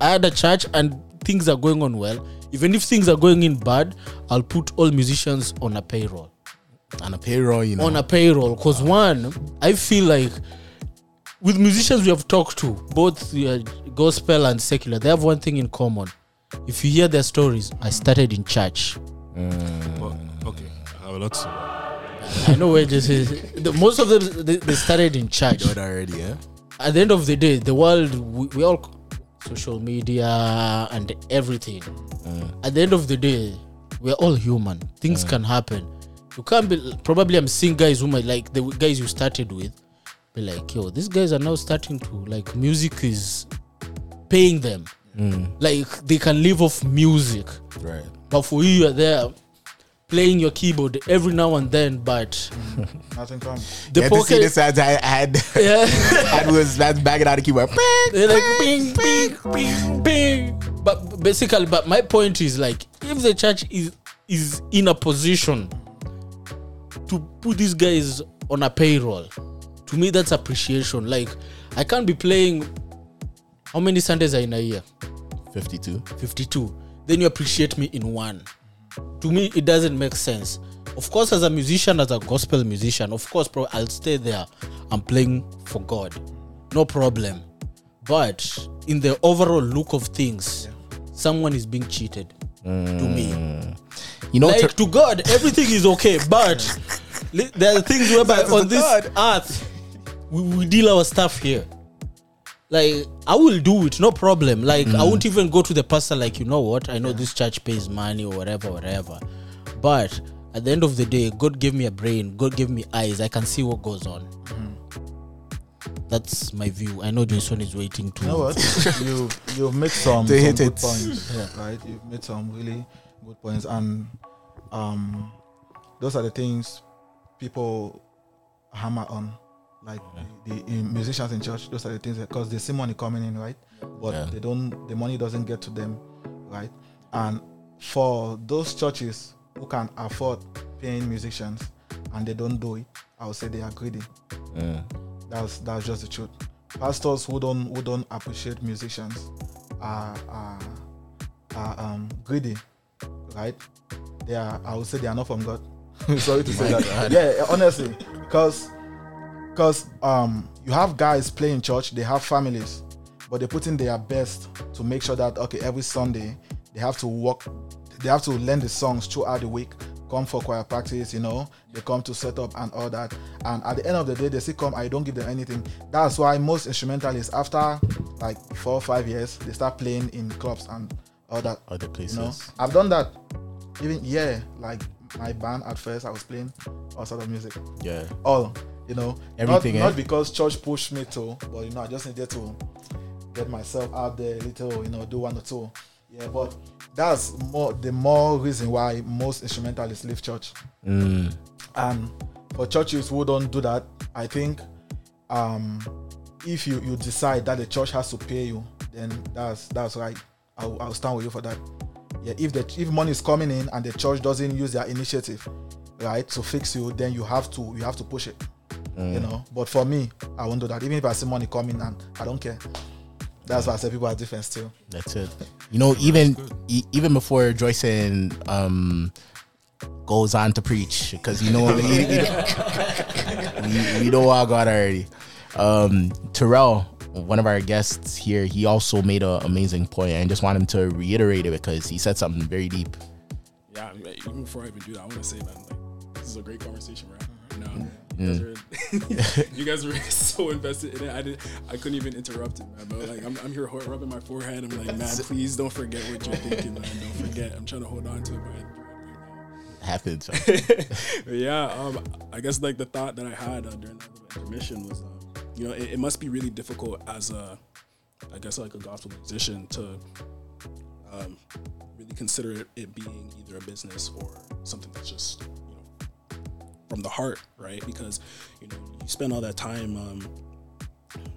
I had a church and things are going on well, even if things are going in bad, I'll put all musicians on a payroll. On a payroll, you know. On a payroll, because one, I feel like with musicians we have talked to, both uh, gospel and secular, they have one thing in common. If you hear their stories, I started in church. Well, okay, I have a lot to say. I know where this is. The, most of them they, they started in church. Good already, yeah. At the end of the day, the world we, we all social media and everything. At the end of the day, we're all human. Things can happen. You can't be probably I'm seeing guys who might like the guys you started with, be like, yo, these guys are now starting to like music is paying them. Like they can live off music. Right. But for you, you're there playing your keyboard every now and then, but (laughs) Nothing comes. the yeah, to see pocket. the sounds I had, yeah. (laughs) had was that's banging out the keyboard. They're like bing, bing, bing, bing. But basically, but my point is like, if the church is is in a position to put these guys on a payroll, to me that's appreciation. Like, I can't be playing. How many Sundays are in a year? 52. 52 then you appreciate me in one to me it doesn't make sense. Of course as a musician as a gospel musician of course bro i'll stay there i'm playing for god. No problem. But in the overall look of things someone is being cheated. To me. You know, like to god everything is okay but there are things whereby on this earth we, we deal our stuff here like I will do it, no problem. Like I won't even go to the pastor like, you know what? I know this church pays money or whatever, whatever. But at the end of the day, God gave me a brain, God gave me eyes. I can see what goes on. That's my view. I know Jason is waiting to You know what? (laughs) you you've made some, To some good it. points, right? You've made some really good points, and um, those are the things people hammer on, like the, the in musicians in church. Those are the things because they see money coming in, right? But Yeah. they don't. The money doesn't get to them, right? And for those churches who can afford paying musicians and they don't do it, I would say they are greedy. That's that's just the truth. Pastors who don't who don't appreciate musicians are are, are um, greedy, right? They are. I would say they are not from God. (laughs) Sorry to say that. Yeah, honestly, because because um you have guys playing church, they have families, but they put in their best to make sure that okay every Sunday they have to work, they have to learn the songs throughout the week. Come for choir practice, you know. They come to set up and all that. And at the end of the day, they still come. I don't give them anything. That's why most instrumentalists, after like four or five years, they start playing in clubs and all that. other places. You know, I've done that. Even yeah, like my band at first, I was playing all sort of music, Yeah. all you know, Everything, Not, eh? not because church pushed me to, but you know, I just needed to get myself out there a little, you know, do one or two. Yeah, but that's more the more reason why most instrumentalists leave church. Mm. And for churches who don't do that, I think um if you you decide that the church has to pay you, then that's that's right. I'll, I'll stand with you for that. Yeah, if the if money is coming in and the church doesn't use their initiative, right, to fix you, then you have to you have to push it. You know. But for me, I won't do that. Even if I see money coming and I don't care. That's why I say people are different still. That's it. You know, even e- even before Joyson um goes on to preach, because you know, (laughs) you, you know we, we know all God already. Um, Terrell, one of our guests here, he also made an amazing point, and just want him to reiterate it because he said something very deep. yeah, even before I even do that, I want to say, man, like, this is a great conversation, right? You guys are, (laughs) you guys were (laughs) so invested in it. I did, I couldn't even interrupt it, man. But like, I'm, I'm here rubbing my forehead. I'm like, man, please don't forget what you're thinking, man. Don't forget. I'm trying to hold on to it, but Happens. (laughs) Yeah, um, I guess like the thought that I had uh, during little intermission was, um, you know, it, it must be really difficult as a, I guess like a gospel musician to um, really consider it, being either a business or something that's just from the heart, right? Because you know you spend all that time, um,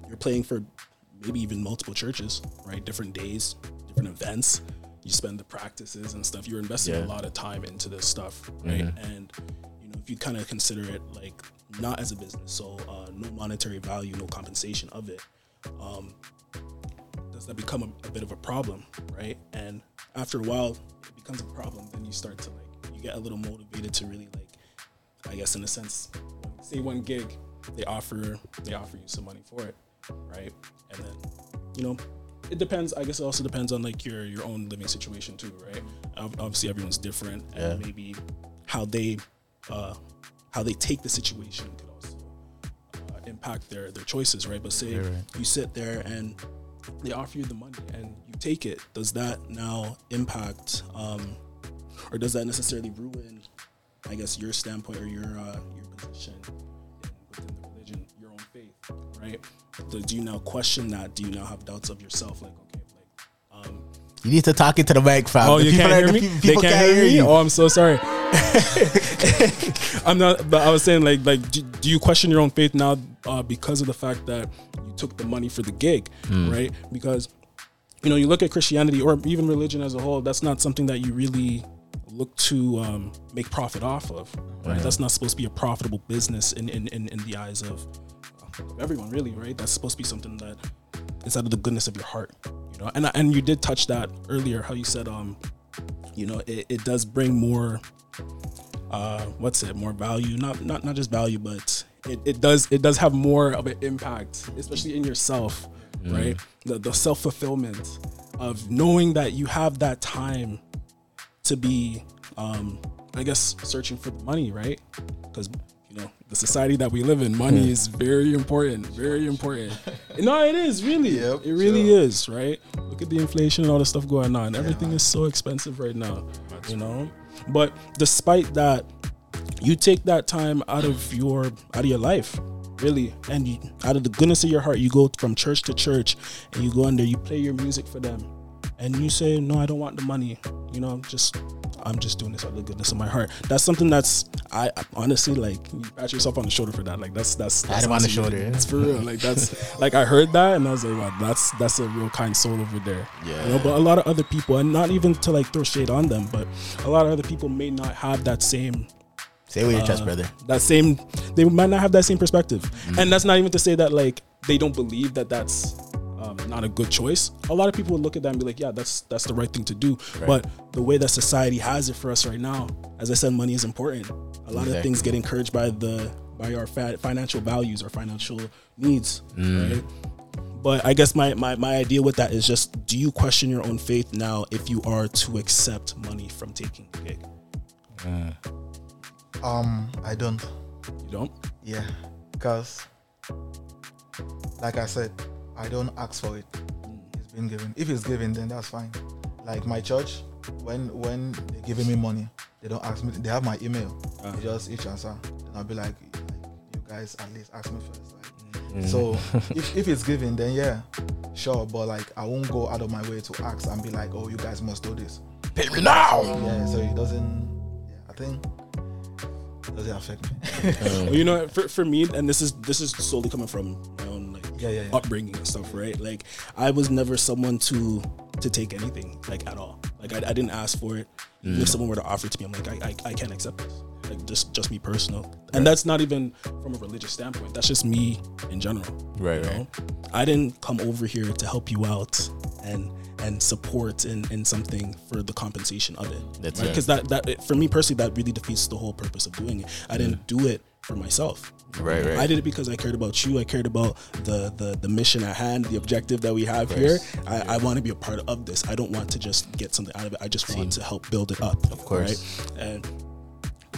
you're playing for maybe even multiple churches, right? Different days, different events. You spend the practices and stuff. You're investing Yeah. a lot of time into this stuff, right? And you know if you kind of consider it like not as a business, so uh, no monetary value, no compensation of it. Um, does that become a, a bit of a problem, right? And after a while, it becomes a problem. Then you start to like, you get a little motivated to really like, I guess in a sense, say one gig, they offer they offer you some money for it, right? And then, you know, it depends. I guess it also depends on like your your own living situation too, right? Obviously, everyone's different, and Yeah. maybe how they uh, how they take the situation could also uh, impact their their choices, right? But say right. you sit there and they offer you the money and you take it. Does that now impact, um, or does that necessarily ruin, I guess, your standpoint or your uh, your position in, within the religion, your own faith, right? So do you now question that? Do you now have doubts of yourself? Like, okay, like, um, You need to talk into the mic, fam. oh, The you people can't hear the me. pe- They People can't, hear me. you. Oh, I'm so sorry. (laughs) I'm not. But I was saying, like, like, do, do you question your own faith now uh, because of the fact that you took the money for the gig, Hmm. right? Because you know, you look at Christianity or even religion as a whole. That's not something that you really look to um, make profit off of. Right? That's not supposed to be a profitable business in in, in, in the eyes of, everyone, really. Right? That's supposed to be something that is out of the goodness of your heart. You know, and and you did touch that earlier. How you said, um, you know, it, it does bring more uh what's it more value not not not just value but it, it does it does have more of an impact especially in yourself right the, the self-fulfillment of knowing that you have that time to be um i guess searching for the money right? Because you know the society that we live in money is very important very important. (laughs) No it is really. Yep, it really sure. is right? Look at the inflation and all the stuff going on. Everything is so expensive right now you know? But despite that you take that time out of your out of your life really. And you, out of the goodness of your heart you go from church to church and you go in there you play your music for them and you say no i don't want the money. You know just i'm just doing this out of the goodness of my heart. That's something that's i, honestly like you pat yourself on the shoulder for that. Like that's that's, that's Pat him on the shoulder, it's for real. Like that's (laughs) like i heard that and i was like wow that's that's a real kind soul over there. Yeah. you know but a lot of other people and not even to like throw shade on them but a lot of other people may not have that same Say with your chest, uh, brother. that same they might not have that same perspective. And that's not even to say that like they don't believe that that's not a good choice. A lot of people would look at that and be like yeah that's that's the right thing to do. But the way that society has it for us right now as i said money is important. A lot of things get encouraged by the by our fa- financial values or financial needs right? But i guess my, my my idea with that is just do you question your own faith now if you are to accept money from taking the gig? Um, I don't. you don't? Yeah, because like I said, I don't ask for it. It's been given. If it's given, then that's fine. Like my church, when when they're giving me money, they don't ask me. They have my email. Ah. They just each answer. Then I'll be like, like, you guys at least ask me first. Like, so (laughs) if, if it's given, then yeah, sure. But like I won't go out of my way to ask and be like, oh, you guys must do this. Pay me now. Yeah, so it doesn't. Yeah, I think doesn't affect me. (laughs) You know, for, for me, and this is this is solely coming from my own like Yeah, yeah, yeah. upbringing and stuff, right? Like I was never someone to to take anything like at all. Like I, I didn't ask for it. Even If mm. someone were to offer it to me, I'm like I, I, I can't accept this. Like just just me personal, and that's not even from a religious standpoint. That's just me in general. Right, you right. I didn't come over here to help you out and and support in, in something for the compensation of it. That's right? Because that that for me personally, that really defeats the whole purpose of doing it. I didn't mm. do it for myself. Right, right. I did it because I cared about you. I cared about the the, the mission at hand, the objective that we have here. I, I want to be a part of this. I don't want to just get something out of it. I just want to help build it up. Of course. right? And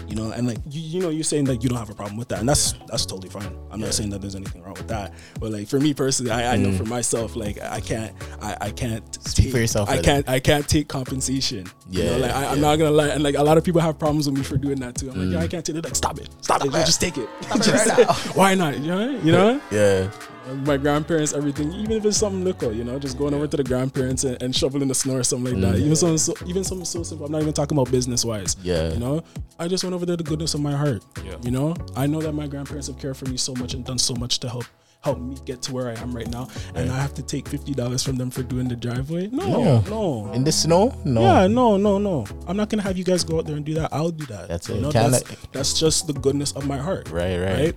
you know, and like you, you know, you're saying that you don't have a problem with that, and that's that's totally fine. I'm not saying that there's anything wrong with that, but like for me personally, I, I know for myself, like I can't, I, I can't Mm. Speak take, for yourself, I can't, I can't take compensation. you know, Yeah, like I, I'm yeah. not gonna lie, and like a lot of people have problems with me for doing that too. I'm like, yeah, I can't take it. Like, stop it, stop, it, just take it. (laughs) Just- (laughs) Why not? You know, you know. Yeah. My grandparents, everything, even if it's something little, you know, just going over to the grandparents and, and shoveling the snow or something like that. Even mm. something so, even something so simple. I'm not even talking about business wise. Yeah. You know, I just went over there the goodness of my heart. Yeah. You know, I know that my grandparents have cared for me so much and done so much to help help me get to where I am right now, and I have to take fifty dollars from them for doing the driveway. No, No. no. In the snow? No. Yeah, no, no, no. I'm not gonna have you guys go out there and do that. I'll do that. That's You it. know, that's, that's just the goodness of my heart. Right, right. Right.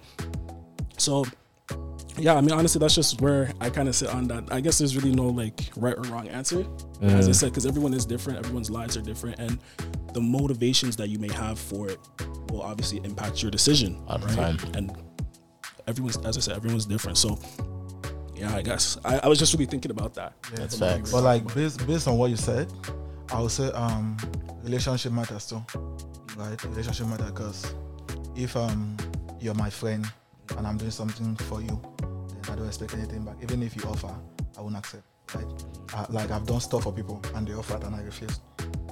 So, yeah, I mean, honestly, that's just where I kind of sit on that. I guess there's really no like right or wrong answer, as. I said, because everyone is different. Everyone's lives are different, and the motivations that you may have for it will obviously impact your decision. All the right? time. And everyone's, as I said, everyone's different. So, yeah, I guess I, I was just really thinking about that. Yeah, That's facts. But like based based on what you said, I would say um relationship matters too, right? Relationship matters because if um you're my friend and I'm doing something for you, then I don't expect anything back. Even if you offer, I won't accept. Right? I, like I've done stuff for people and they offered and I refused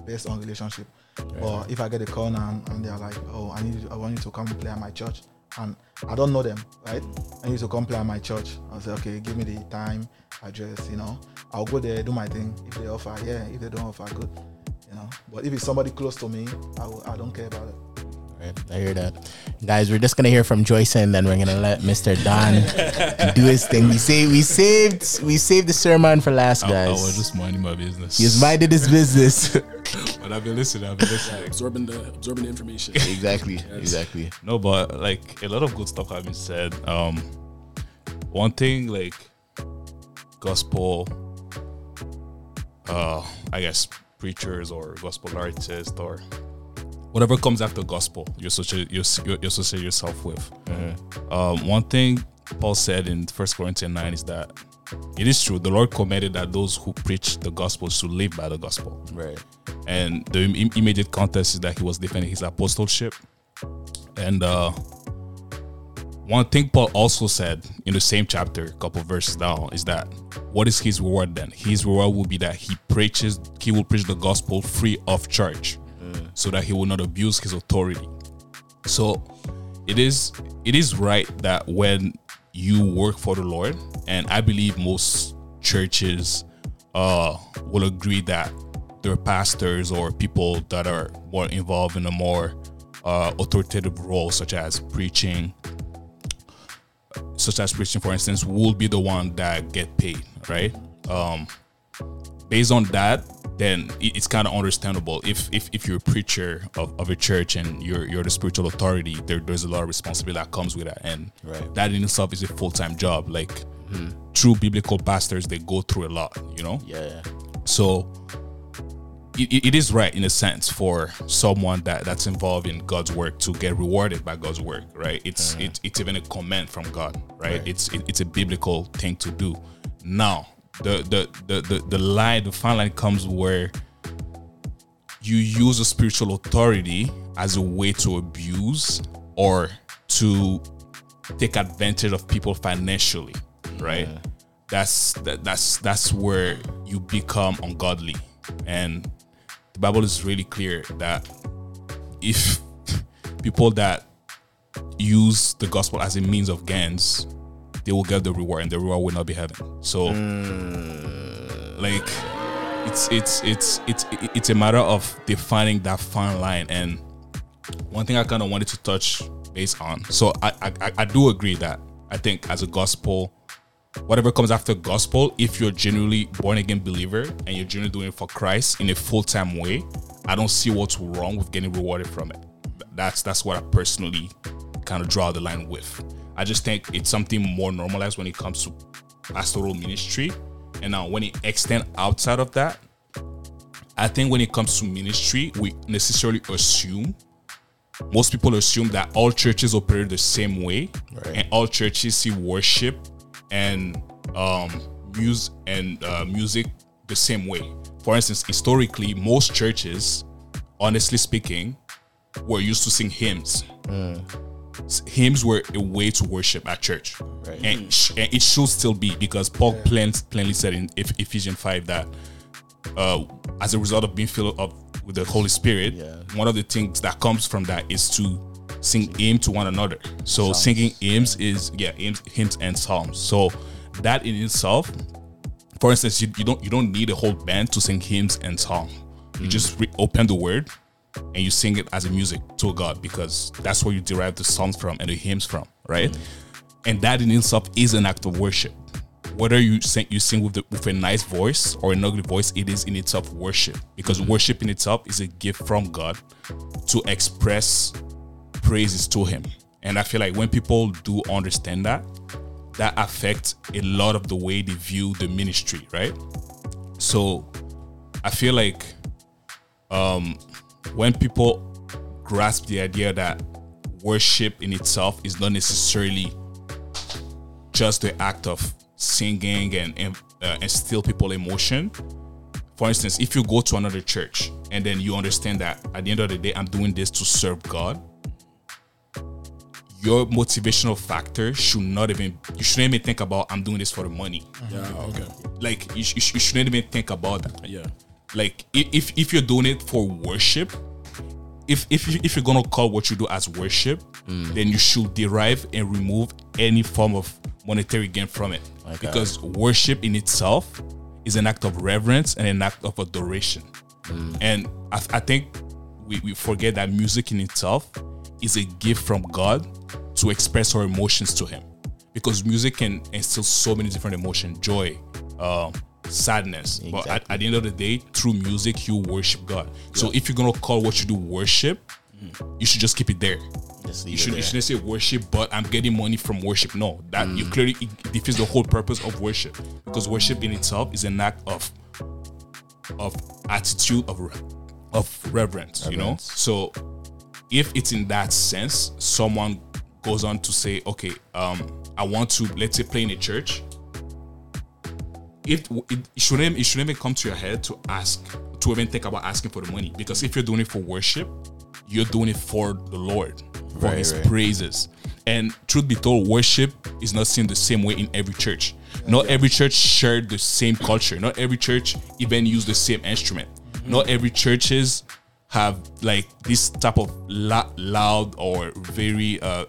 based on relationship. Or if I get a call and, and they're like, oh, I need, you, I want you to come play at my church, and I don't know them, right? I need to come play at my church. I'll say, okay, give me the time, address, you know. I'll go there, do my thing. If they offer, yeah. If they don't offer, good, you know. But if it's somebody close to me, I, will, I don't care about it. Right, I hear that. Guys, we're just gonna hear from Joyson then we're gonna let Mr. Don (laughs) do his thing. We say we saved we saved the sermon for last, I, I guys. was just minding my business. He's minded his business. (laughs) but I've been listening. I've been listening. Absorbing the absorbing the information. exactly, exactly. No, but like a lot of good stuff have been said. Um, one thing like gospel, uh, I guess preachers or gospel artists or whatever comes after gospel, you associate you, you associate yourself with. Um, one thing Paul said in First Corinthians nine is that it is true. The Lord commanded that those who preach the gospel should live by the gospel. Right. And the im- immediate context is that he was defending his apostleship. And uh, one thing Paul also said in the same chapter, a couple verses down, is that what is his reward then? His reward will be that he preaches, he will preach the gospel free of charge, so that he will not abuse his authority. So it is it is right that when you work for the Lord, and I believe most churches uh will agree that their pastors or people that are more involved in a more uh, authoritative role, such as preaching, such as preaching, for instance, will be the one that get paid, right? Um, based on that, then it's kind of understandable if, if if you're a preacher of, of a church and you're you're the spiritual authority, there, there's a lot of responsibility that comes with that, and Right. that in itself is a full time job. Like hmm. true biblical pastors, they go through a lot, you know. Yeah. So it, it- is right in a sense for someone that that's involved in God's work to get rewarded by God's work, right? It's mm-hmm. it, it's even a command from God, right? It's it, it's a biblical thing to do. Now the the the the, the line the fine line comes where you use a spiritual authority as a way to abuse or to take advantage of people financially, right? That's that, that's that's where you become ungodly, and the Bible is really clear that if (laughs) people that use the gospel as a means of gains, they will get the reward, and the reward will not be heaven. So, hmm. like, it's it's it's it's it's a matter of defining that fine line and one thing I kind of wanted to touch base on. So I, I I do agree that I think as a gospel, whatever comes after gospel, if you're genuinely born again believer and you're genuinely doing it for Christ in a full time way, I don't see what's wrong with getting rewarded from it. That's that's what I personally kind of draw the line with. I just think it's something more normalized when it comes to pastoral ministry, and now when it extend outside of that, I think when it comes to ministry, we necessarily assume most people assume that all churches operate the same way and all churches see worship and um music and uh, music the same way. For instance historically most churches honestly speaking were used to sing hymns. S- hymns were a way to worship at church and, sh- and it should still be because paul plain, plainly said in ephesians 5 that uh, as a result of being filled up with the Holy Spirit, Yeah. one of the things that comes from that is to sing hymn to one another. So singing hymns is yeah hymns, hymns and psalms. So that in itself, for instance, you, you don't you don't need a whole band to sing hymns and song. You just re- open the word and you sing it as a music to God because that's where you derive the songs from and the hymns from, right? And that in itself is an act of worship. Whether you sing you sing with the, with a nice voice or an ugly voice, it is in itself worship because worship in itself is a gift from God to express praises to Him. And I feel like when people do understand that, that affects a lot of the way they view the ministry, right? So I feel like um, when people grasp the idea that worship in itself is not necessarily just the act of singing and and, uh, instill people emotion. For instance, if you go to another church and then you understand that at the end of the day, I'm doing this to serve God, your motivational factor should not even you shouldn't even think about I'm doing this for the money. Yeah. Okay. Like you, sh- you, sh- you shouldn't even think about that Yeah. Like if if you're doing it for worship if if you, if you're gonna call what you do as worship then you should derive and remove any form of monetary gain from it. Because worship in itself is an act of reverence and an act of adoration. And I, I think we, we forget that music in itself is a gift from god to express our emotions to him. Because music can instill so many different emotions joy um, sadness. But at, at the end of the day through music you worship god. So if you're gonna call what you do worship you should just keep it there. You should you shouldn't say worship but i'm getting money from worship. No that you clearly it defeats the whole purpose of worship. Because worship in itself is an act of of attitude of of reverence, you know? So if it's in that sense someone goes on to say okay um i want to let's say play in a church it, it shouldn't it shouldn't even come to your head to ask to even think about asking for the money. Because if you're doing it for worship you're doing it for the lord for Right, his right. praises. And truth be told worship is not seen the same way in every church. Not every church shared the same culture. Not every church even use the same instrument. Not every churches have like this type of la- loud or very uh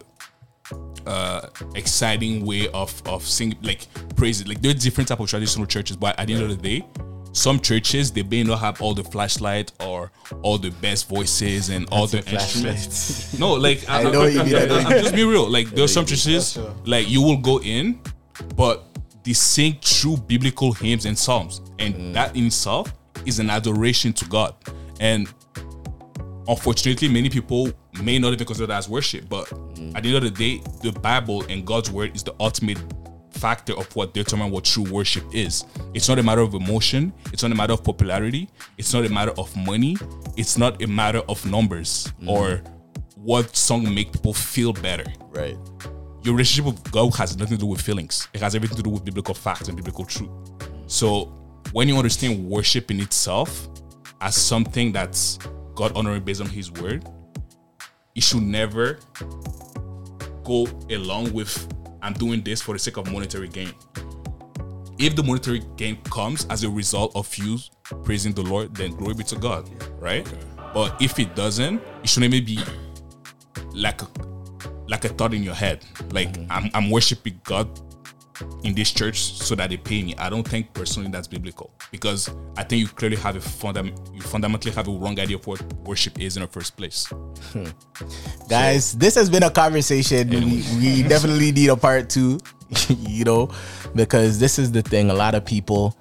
uh exciting way of of singing like praise it. Like there are different type of traditional churches but at the end of the day some churches they may not have all the flashlight or all the best voices and all the instruments. No like (laughs) I know what you mean, I know you I'm just be real. Like there are some churches like you will go in but they sing true biblical hymns and psalms and Mm. that in itself is an adoration to god. And unfortunately many people may not even consider that as worship but mm. at the end of the day the bible and god's word is the ultimate factor of what determine what true worship is. It's not a matter of emotion. It's not a matter of popularity. It's not a matter of money. It's not a matter of numbers mm-hmm. or what song make people feel better. Right. your relationship with God has nothing to do with feelings. It has everything to do with biblical facts and biblical truth. So when you understand worship in itself as something that's God honoring based on His word, it should never go along with I'm doing this for the sake of monetary gain. If the monetary gain comes as a result of you praising the Lord, then glory be to God, right? But if it doesn't, it shouldn't even be like a like a thought in your head. Like mm-hmm. I'm I'm worshiping God in this church so that they pay me. I don't think personally that's biblical because I think you clearly have a fundam- you fundamentally have a wrong idea of what worship is in the first place. Hmm. guys this has been a conversation we, we (laughs) definitely need a part two (laughs) you know because this is the thing a lot of people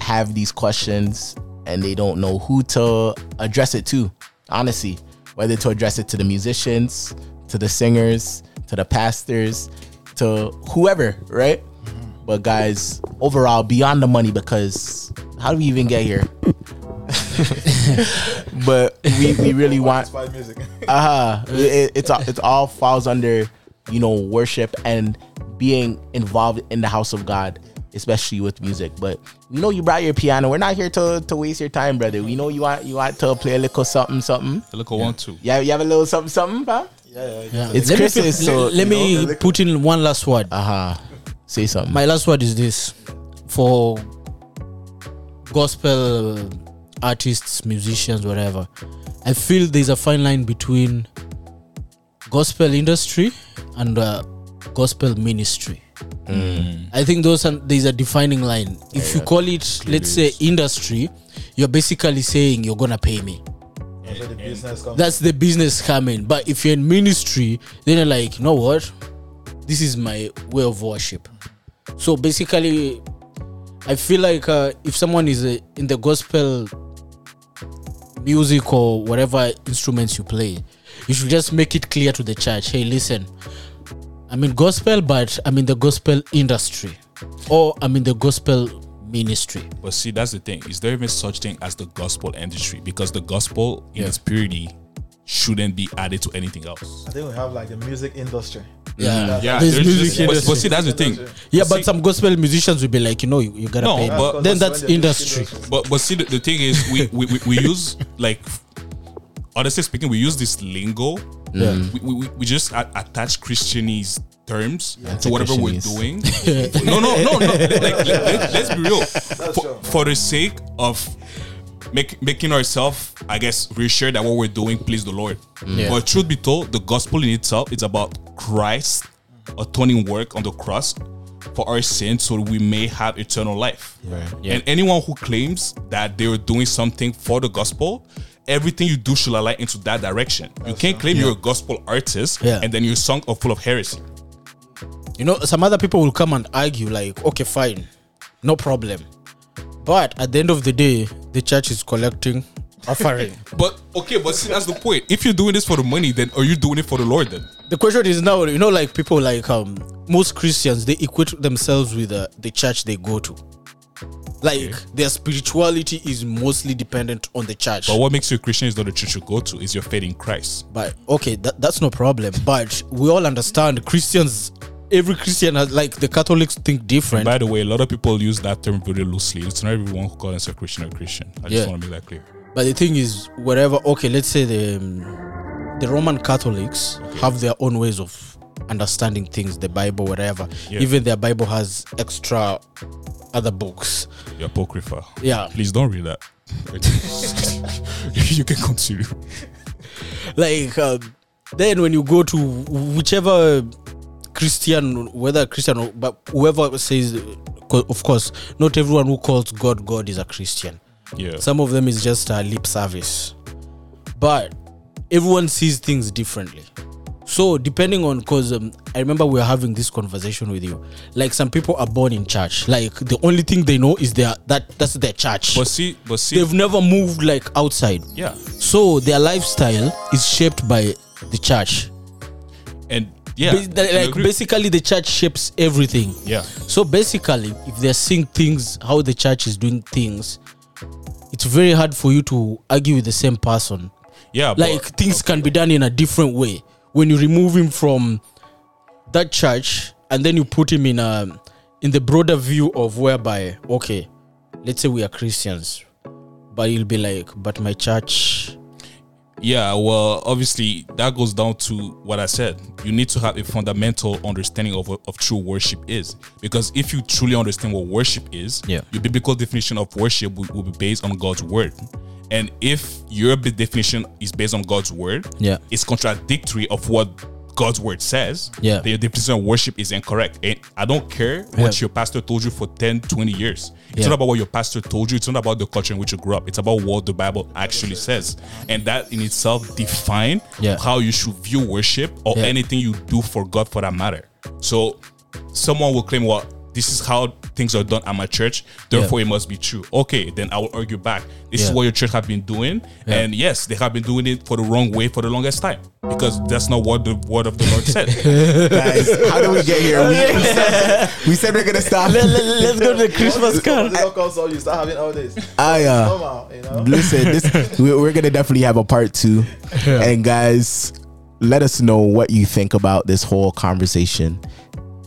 have these questions and they don't know who to address it to honestly whether to address it to the musicians to the singers to the pastors to whoever right? But guys overall beyond the money because how do we even get here? (laughs) But we, we really want Inspired music. (laughs) uh-huh. It, it's all it all falls under you know worship and being involved in the house of god especially with music. But we know you brought your piano. We're not here to to waste your time brother. We know you want you want to play a little something something. The look one two. yeah you have a little something something pal? Yeah, yeah, Yeah. It's let Christmas, me, so, let, let me know, put in one last word. uh-huh say something My last word is this for gospel artists, musicians, whatever. I feel there's a fine line between gospel industry and uh, gospel ministry. I think those are there's a defining line. If you call it, let's say, industry, you're basically saying you're gonna pay me. That's the business comes. That's the business coming. But if you're in ministry, then you're like, you know what? This is my way of worship. So basically, I feel like uh, if someone is uh, in the gospel music or whatever instruments you play, you should just make it clear to the church. Hey, listen, I'm in gospel, but I'm in the gospel industry, or I'm in the gospel ministry. But see, that's the thing. Is there even such thing as the gospel industry? Because the gospel in Yeah. its purity shouldn't be added to anything else. I think we have like the music industry. Yeah, mm, Yeah, There's there's music just- but, industry. but see, that's the thing. Yeah, See- but some gospel musicians will be like, you know, you, you gotta No, pay. me. but- then that's industry. But but see, the, the thing is, we, we, we, we use like honestly speaking, we use this lingo. Yeah. We, we, we- we just attach Christianese terms to whatever we're doing. (laughs) No, no, no, no. Like, let, let, us be real. For, for the sake of make, making ourselves, I guess, reassured that what we're doing please the Lord. Yeah. But truth be told, the gospel in itself is about Christ atoning work on the cross for our sins so we may have eternal life. Yeah. And anyone who claims that they are doing something for the gospel, everything you do should align into that direction. you can't claim you're a gospel artist Yeah. and then your song are full of heresy. You know, some other people will come and argue, like, okay, fine, no problem. But at the end of the day, the church is collecting (laughs) offering. But okay, but see, that's the point. If you're doing this for the money, then are you doing it for the Lord then? the question is now, you know, like people like um most Christians, they equate themselves with uh, the church they go to. Like their spirituality is mostly dependent on the church. But what makes you a Christian is not the church you go to, is your faith in Christ. But okay, that, that's no problem. But we all understand Christians. Every Christian has like the Catholics think different. By the way, a lot of people use that term very loosely. It's not everyone who calls themselves Christian or Christian. I just want to make that clear. But the thing is, wherever okay, let's say the um, the Roman Catholics have their own ways of understanding things, the Bible, whatever. Yeah. Even their Bible has extra other books. The Apocrypha. Yeah, Please don't read that. (laughs) you can continue. (laughs) like um, then when you go to whichever Christian, whether Christian or but whoever says, of course, not everyone who calls God God is a Christian. Yeah. Some of them is just a lip service. But everyone sees things differently. So depending on because um, I remember we were having this conversation with you. Like some people are born in church. Like the only thing they know is their that that's their church. But see, but see, They've never moved like outside. yeah. So their lifestyle is shaped by the church. Yeah. I like basically the church shapes everything. yeah. So basically, if they're seeing things, how the church is doing things, it's very hard for you to argue with the same person. Yeah. Like but, things can be done in a different way. When you remove him from that church and then you put him in a in the broader view of whereby, okay, let's say we are Christians, but he'll be like, but my church Yeah, well, obviously that goes down to what I said. You need to have a fundamental understanding of of true worship is, because if you truly understand what worship is, Yeah. your biblical definition of worship will, will be based on God's word. And if your definition is based on God's word, Yeah. it's contradictory of what God's word says, Yeah. your definition of worship is incorrect. And I don't care what Yeah. your pastor told you for 10, 20 years. It's Yeah. not about what your pastor told you. It's not about the culture in which you grew up. It's about what the Bible actually says. And that in itself define Yeah. how you should view worship or anything you do for God for that matter. So someone will claim, well, this is how things are done at my church, therefore it must be true. Okay, then I will argue back. This is what your church have been doing. Yeah. And yes, they have been doing it for the wrong way for the longest time. Because that's not what the word of the Lord said. (laughs) Guys, how do we get here? We, we said, we said we're gonna stop. Let's go to the Christmas Once card. the World Cup comes out, you start having all this. I uh, Normal, you know. listen. This we- we're gonna definitely have a part two, and guys, let us know what you think about this whole conversation.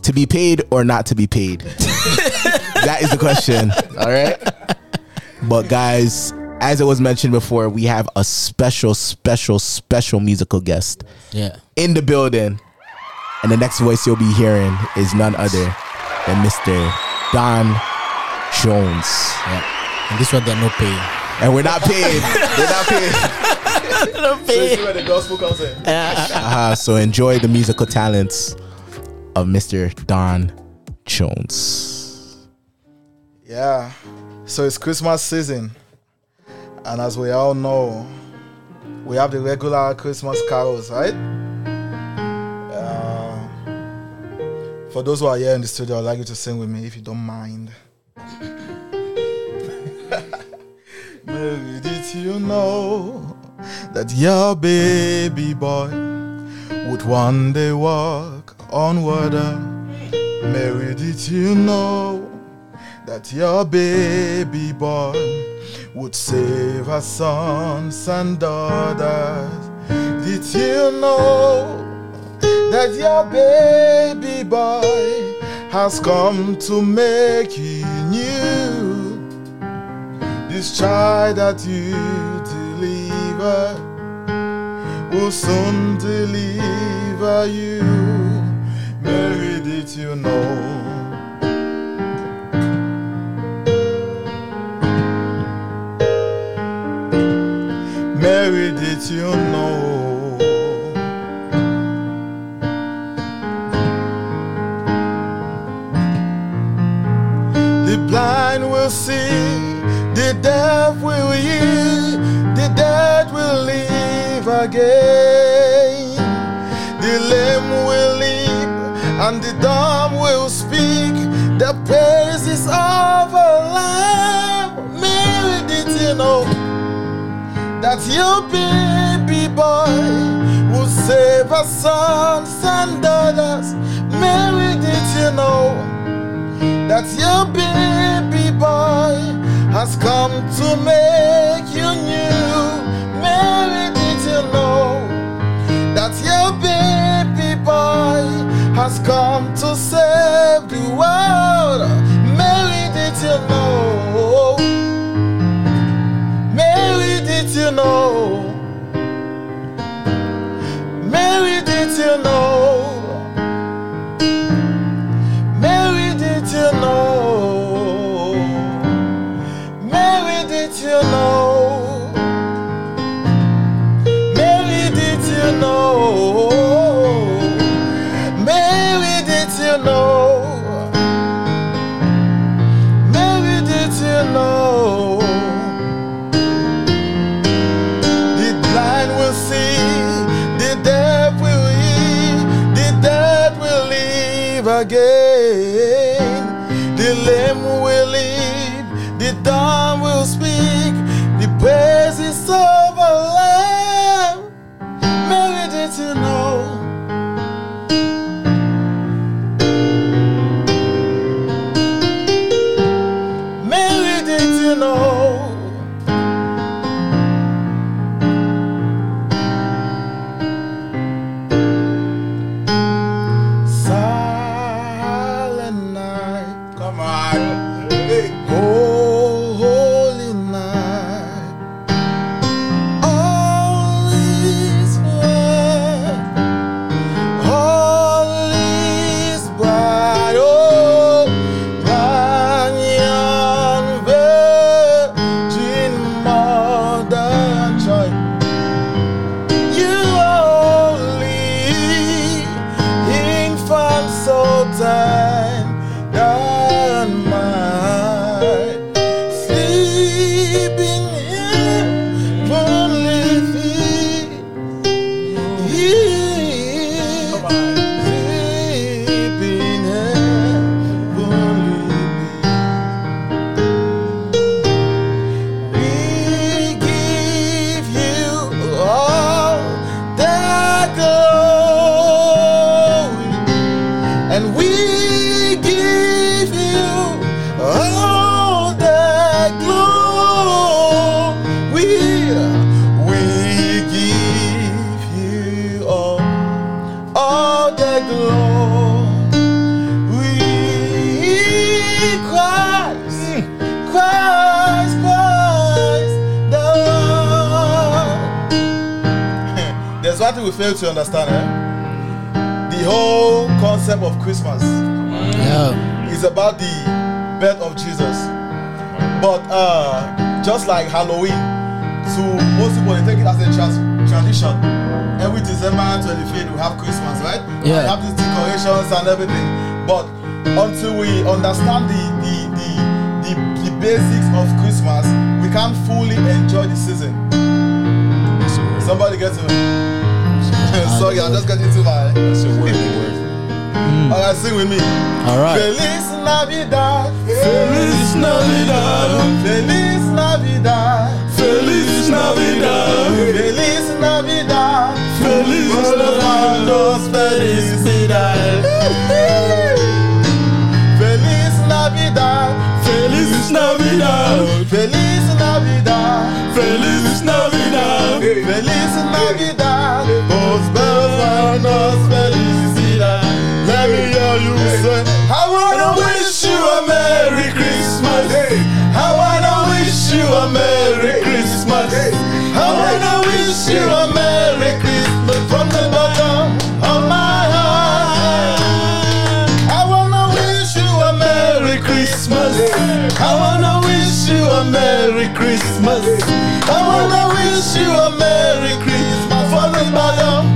To be paid or not to be paid? (laughs) that is the question. All right. But guys, as it was mentioned before, we have a special, special, special musical guest Yeah. in the building. And the next voice you'll be hearing is none other than Mr. Don Jones. Yeah. And this one they're not paying. And we're not paid. we're not paid. (laughs) So you see where the gospel comes in. (laughs) Uh, so enjoy the musical talents of Mr. Don Jones. Yeah. So it's Christmas season. And as we all know, we have the regular Christmas carols, right? Uh, for those who are here in the studio, I'd like you to sing with me if you don't mind. (laughs) Mary, did you know that your baby boy would one day walk on water? Mary, did you know that your baby boy would save her sons and daughters? Did you know that your baby boy has come to make you new? This child that you deliver will soon deliver you. Mary, did you know? Mary, did you know? The blind will see, the deaf will hear, the dead will live again. And the dumb will speak the praises of a lamb. Mary, did you know? that your baby boy will save our sons and daughters. Mary, did you know that your baby boy has come to make you new? Mary, did you know that your baby boy has come to save the world? We fail to understand, eh? The whole concept of Christmas Yeah. is about the birth of Jesus. But uh, just like Halloween, So most people they take it as a trans- tradition. Every December 25th we have Christmas, right? Yeah. We have these decorations and everything. But until we understand the the the the, the basics of Christmas, we can't fully enjoy the season. That's a word. Somebody get to (laughs) Sorry, I'm just getting to my. That's a word. a word. Hmm. Alright, sing with me. All right. Feliz Navidad. Feliz Navidad. Feliz Navidad. Feliz Navidad. Feliz Navidad. Feliz Navidad. Feliz Navidad. Feliz Navidad. Feliz Navidad. Feliz Navidad. Feliz Navidad. Let me hear you say, I wanna wish you a Merry Christmas. I wanna wish you a Merry Christmas. I wanna wish you a a Merry Christmas. I wanna wish you a Merry Christmas from the bottom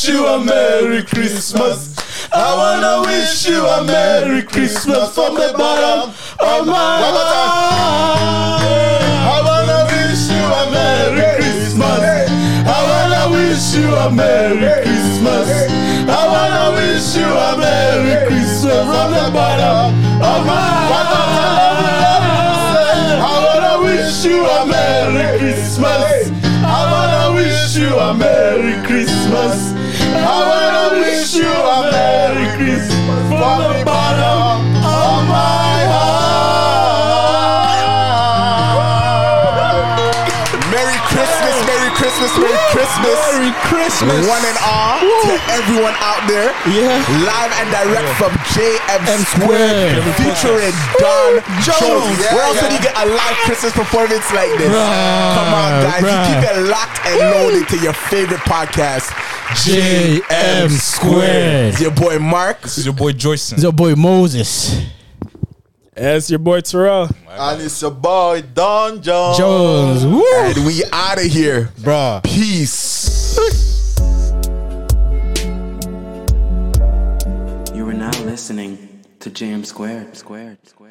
wish you a Merry Christmas. I wanna wish you a Merry Christmas from the bottom of my heart. I wanna wish you a Merry Christmas. I wanna wish you a Merry Christmas. I wanna wish you a Merry Christmas from the bottom of my heart. I wanna wish you a Merry Christmas. I wanna wish you a Merry Christmas. I wanna wish you a Merry Christmas. From the bottom Christmas, Merry Christmas. Merry Christmas. One and all to everyone out there. Yeah. Live and direct from JM M Square, Square. featuring Don Jones. Jones. Where else Yeah, would you get a live Christmas performance like this? Bruh, Come on, guys. bruh. You keep it locked and loaded to your favorite podcast, JM Square. It's your boy Mark. This is your boy Joyson. It's your boy Moses. That's your boy Terrell. And it's your boy Don Jones. Jones. Woo. And we out of here. Bruh. Peace. You are now listening to JM Squared. Squared. Squared.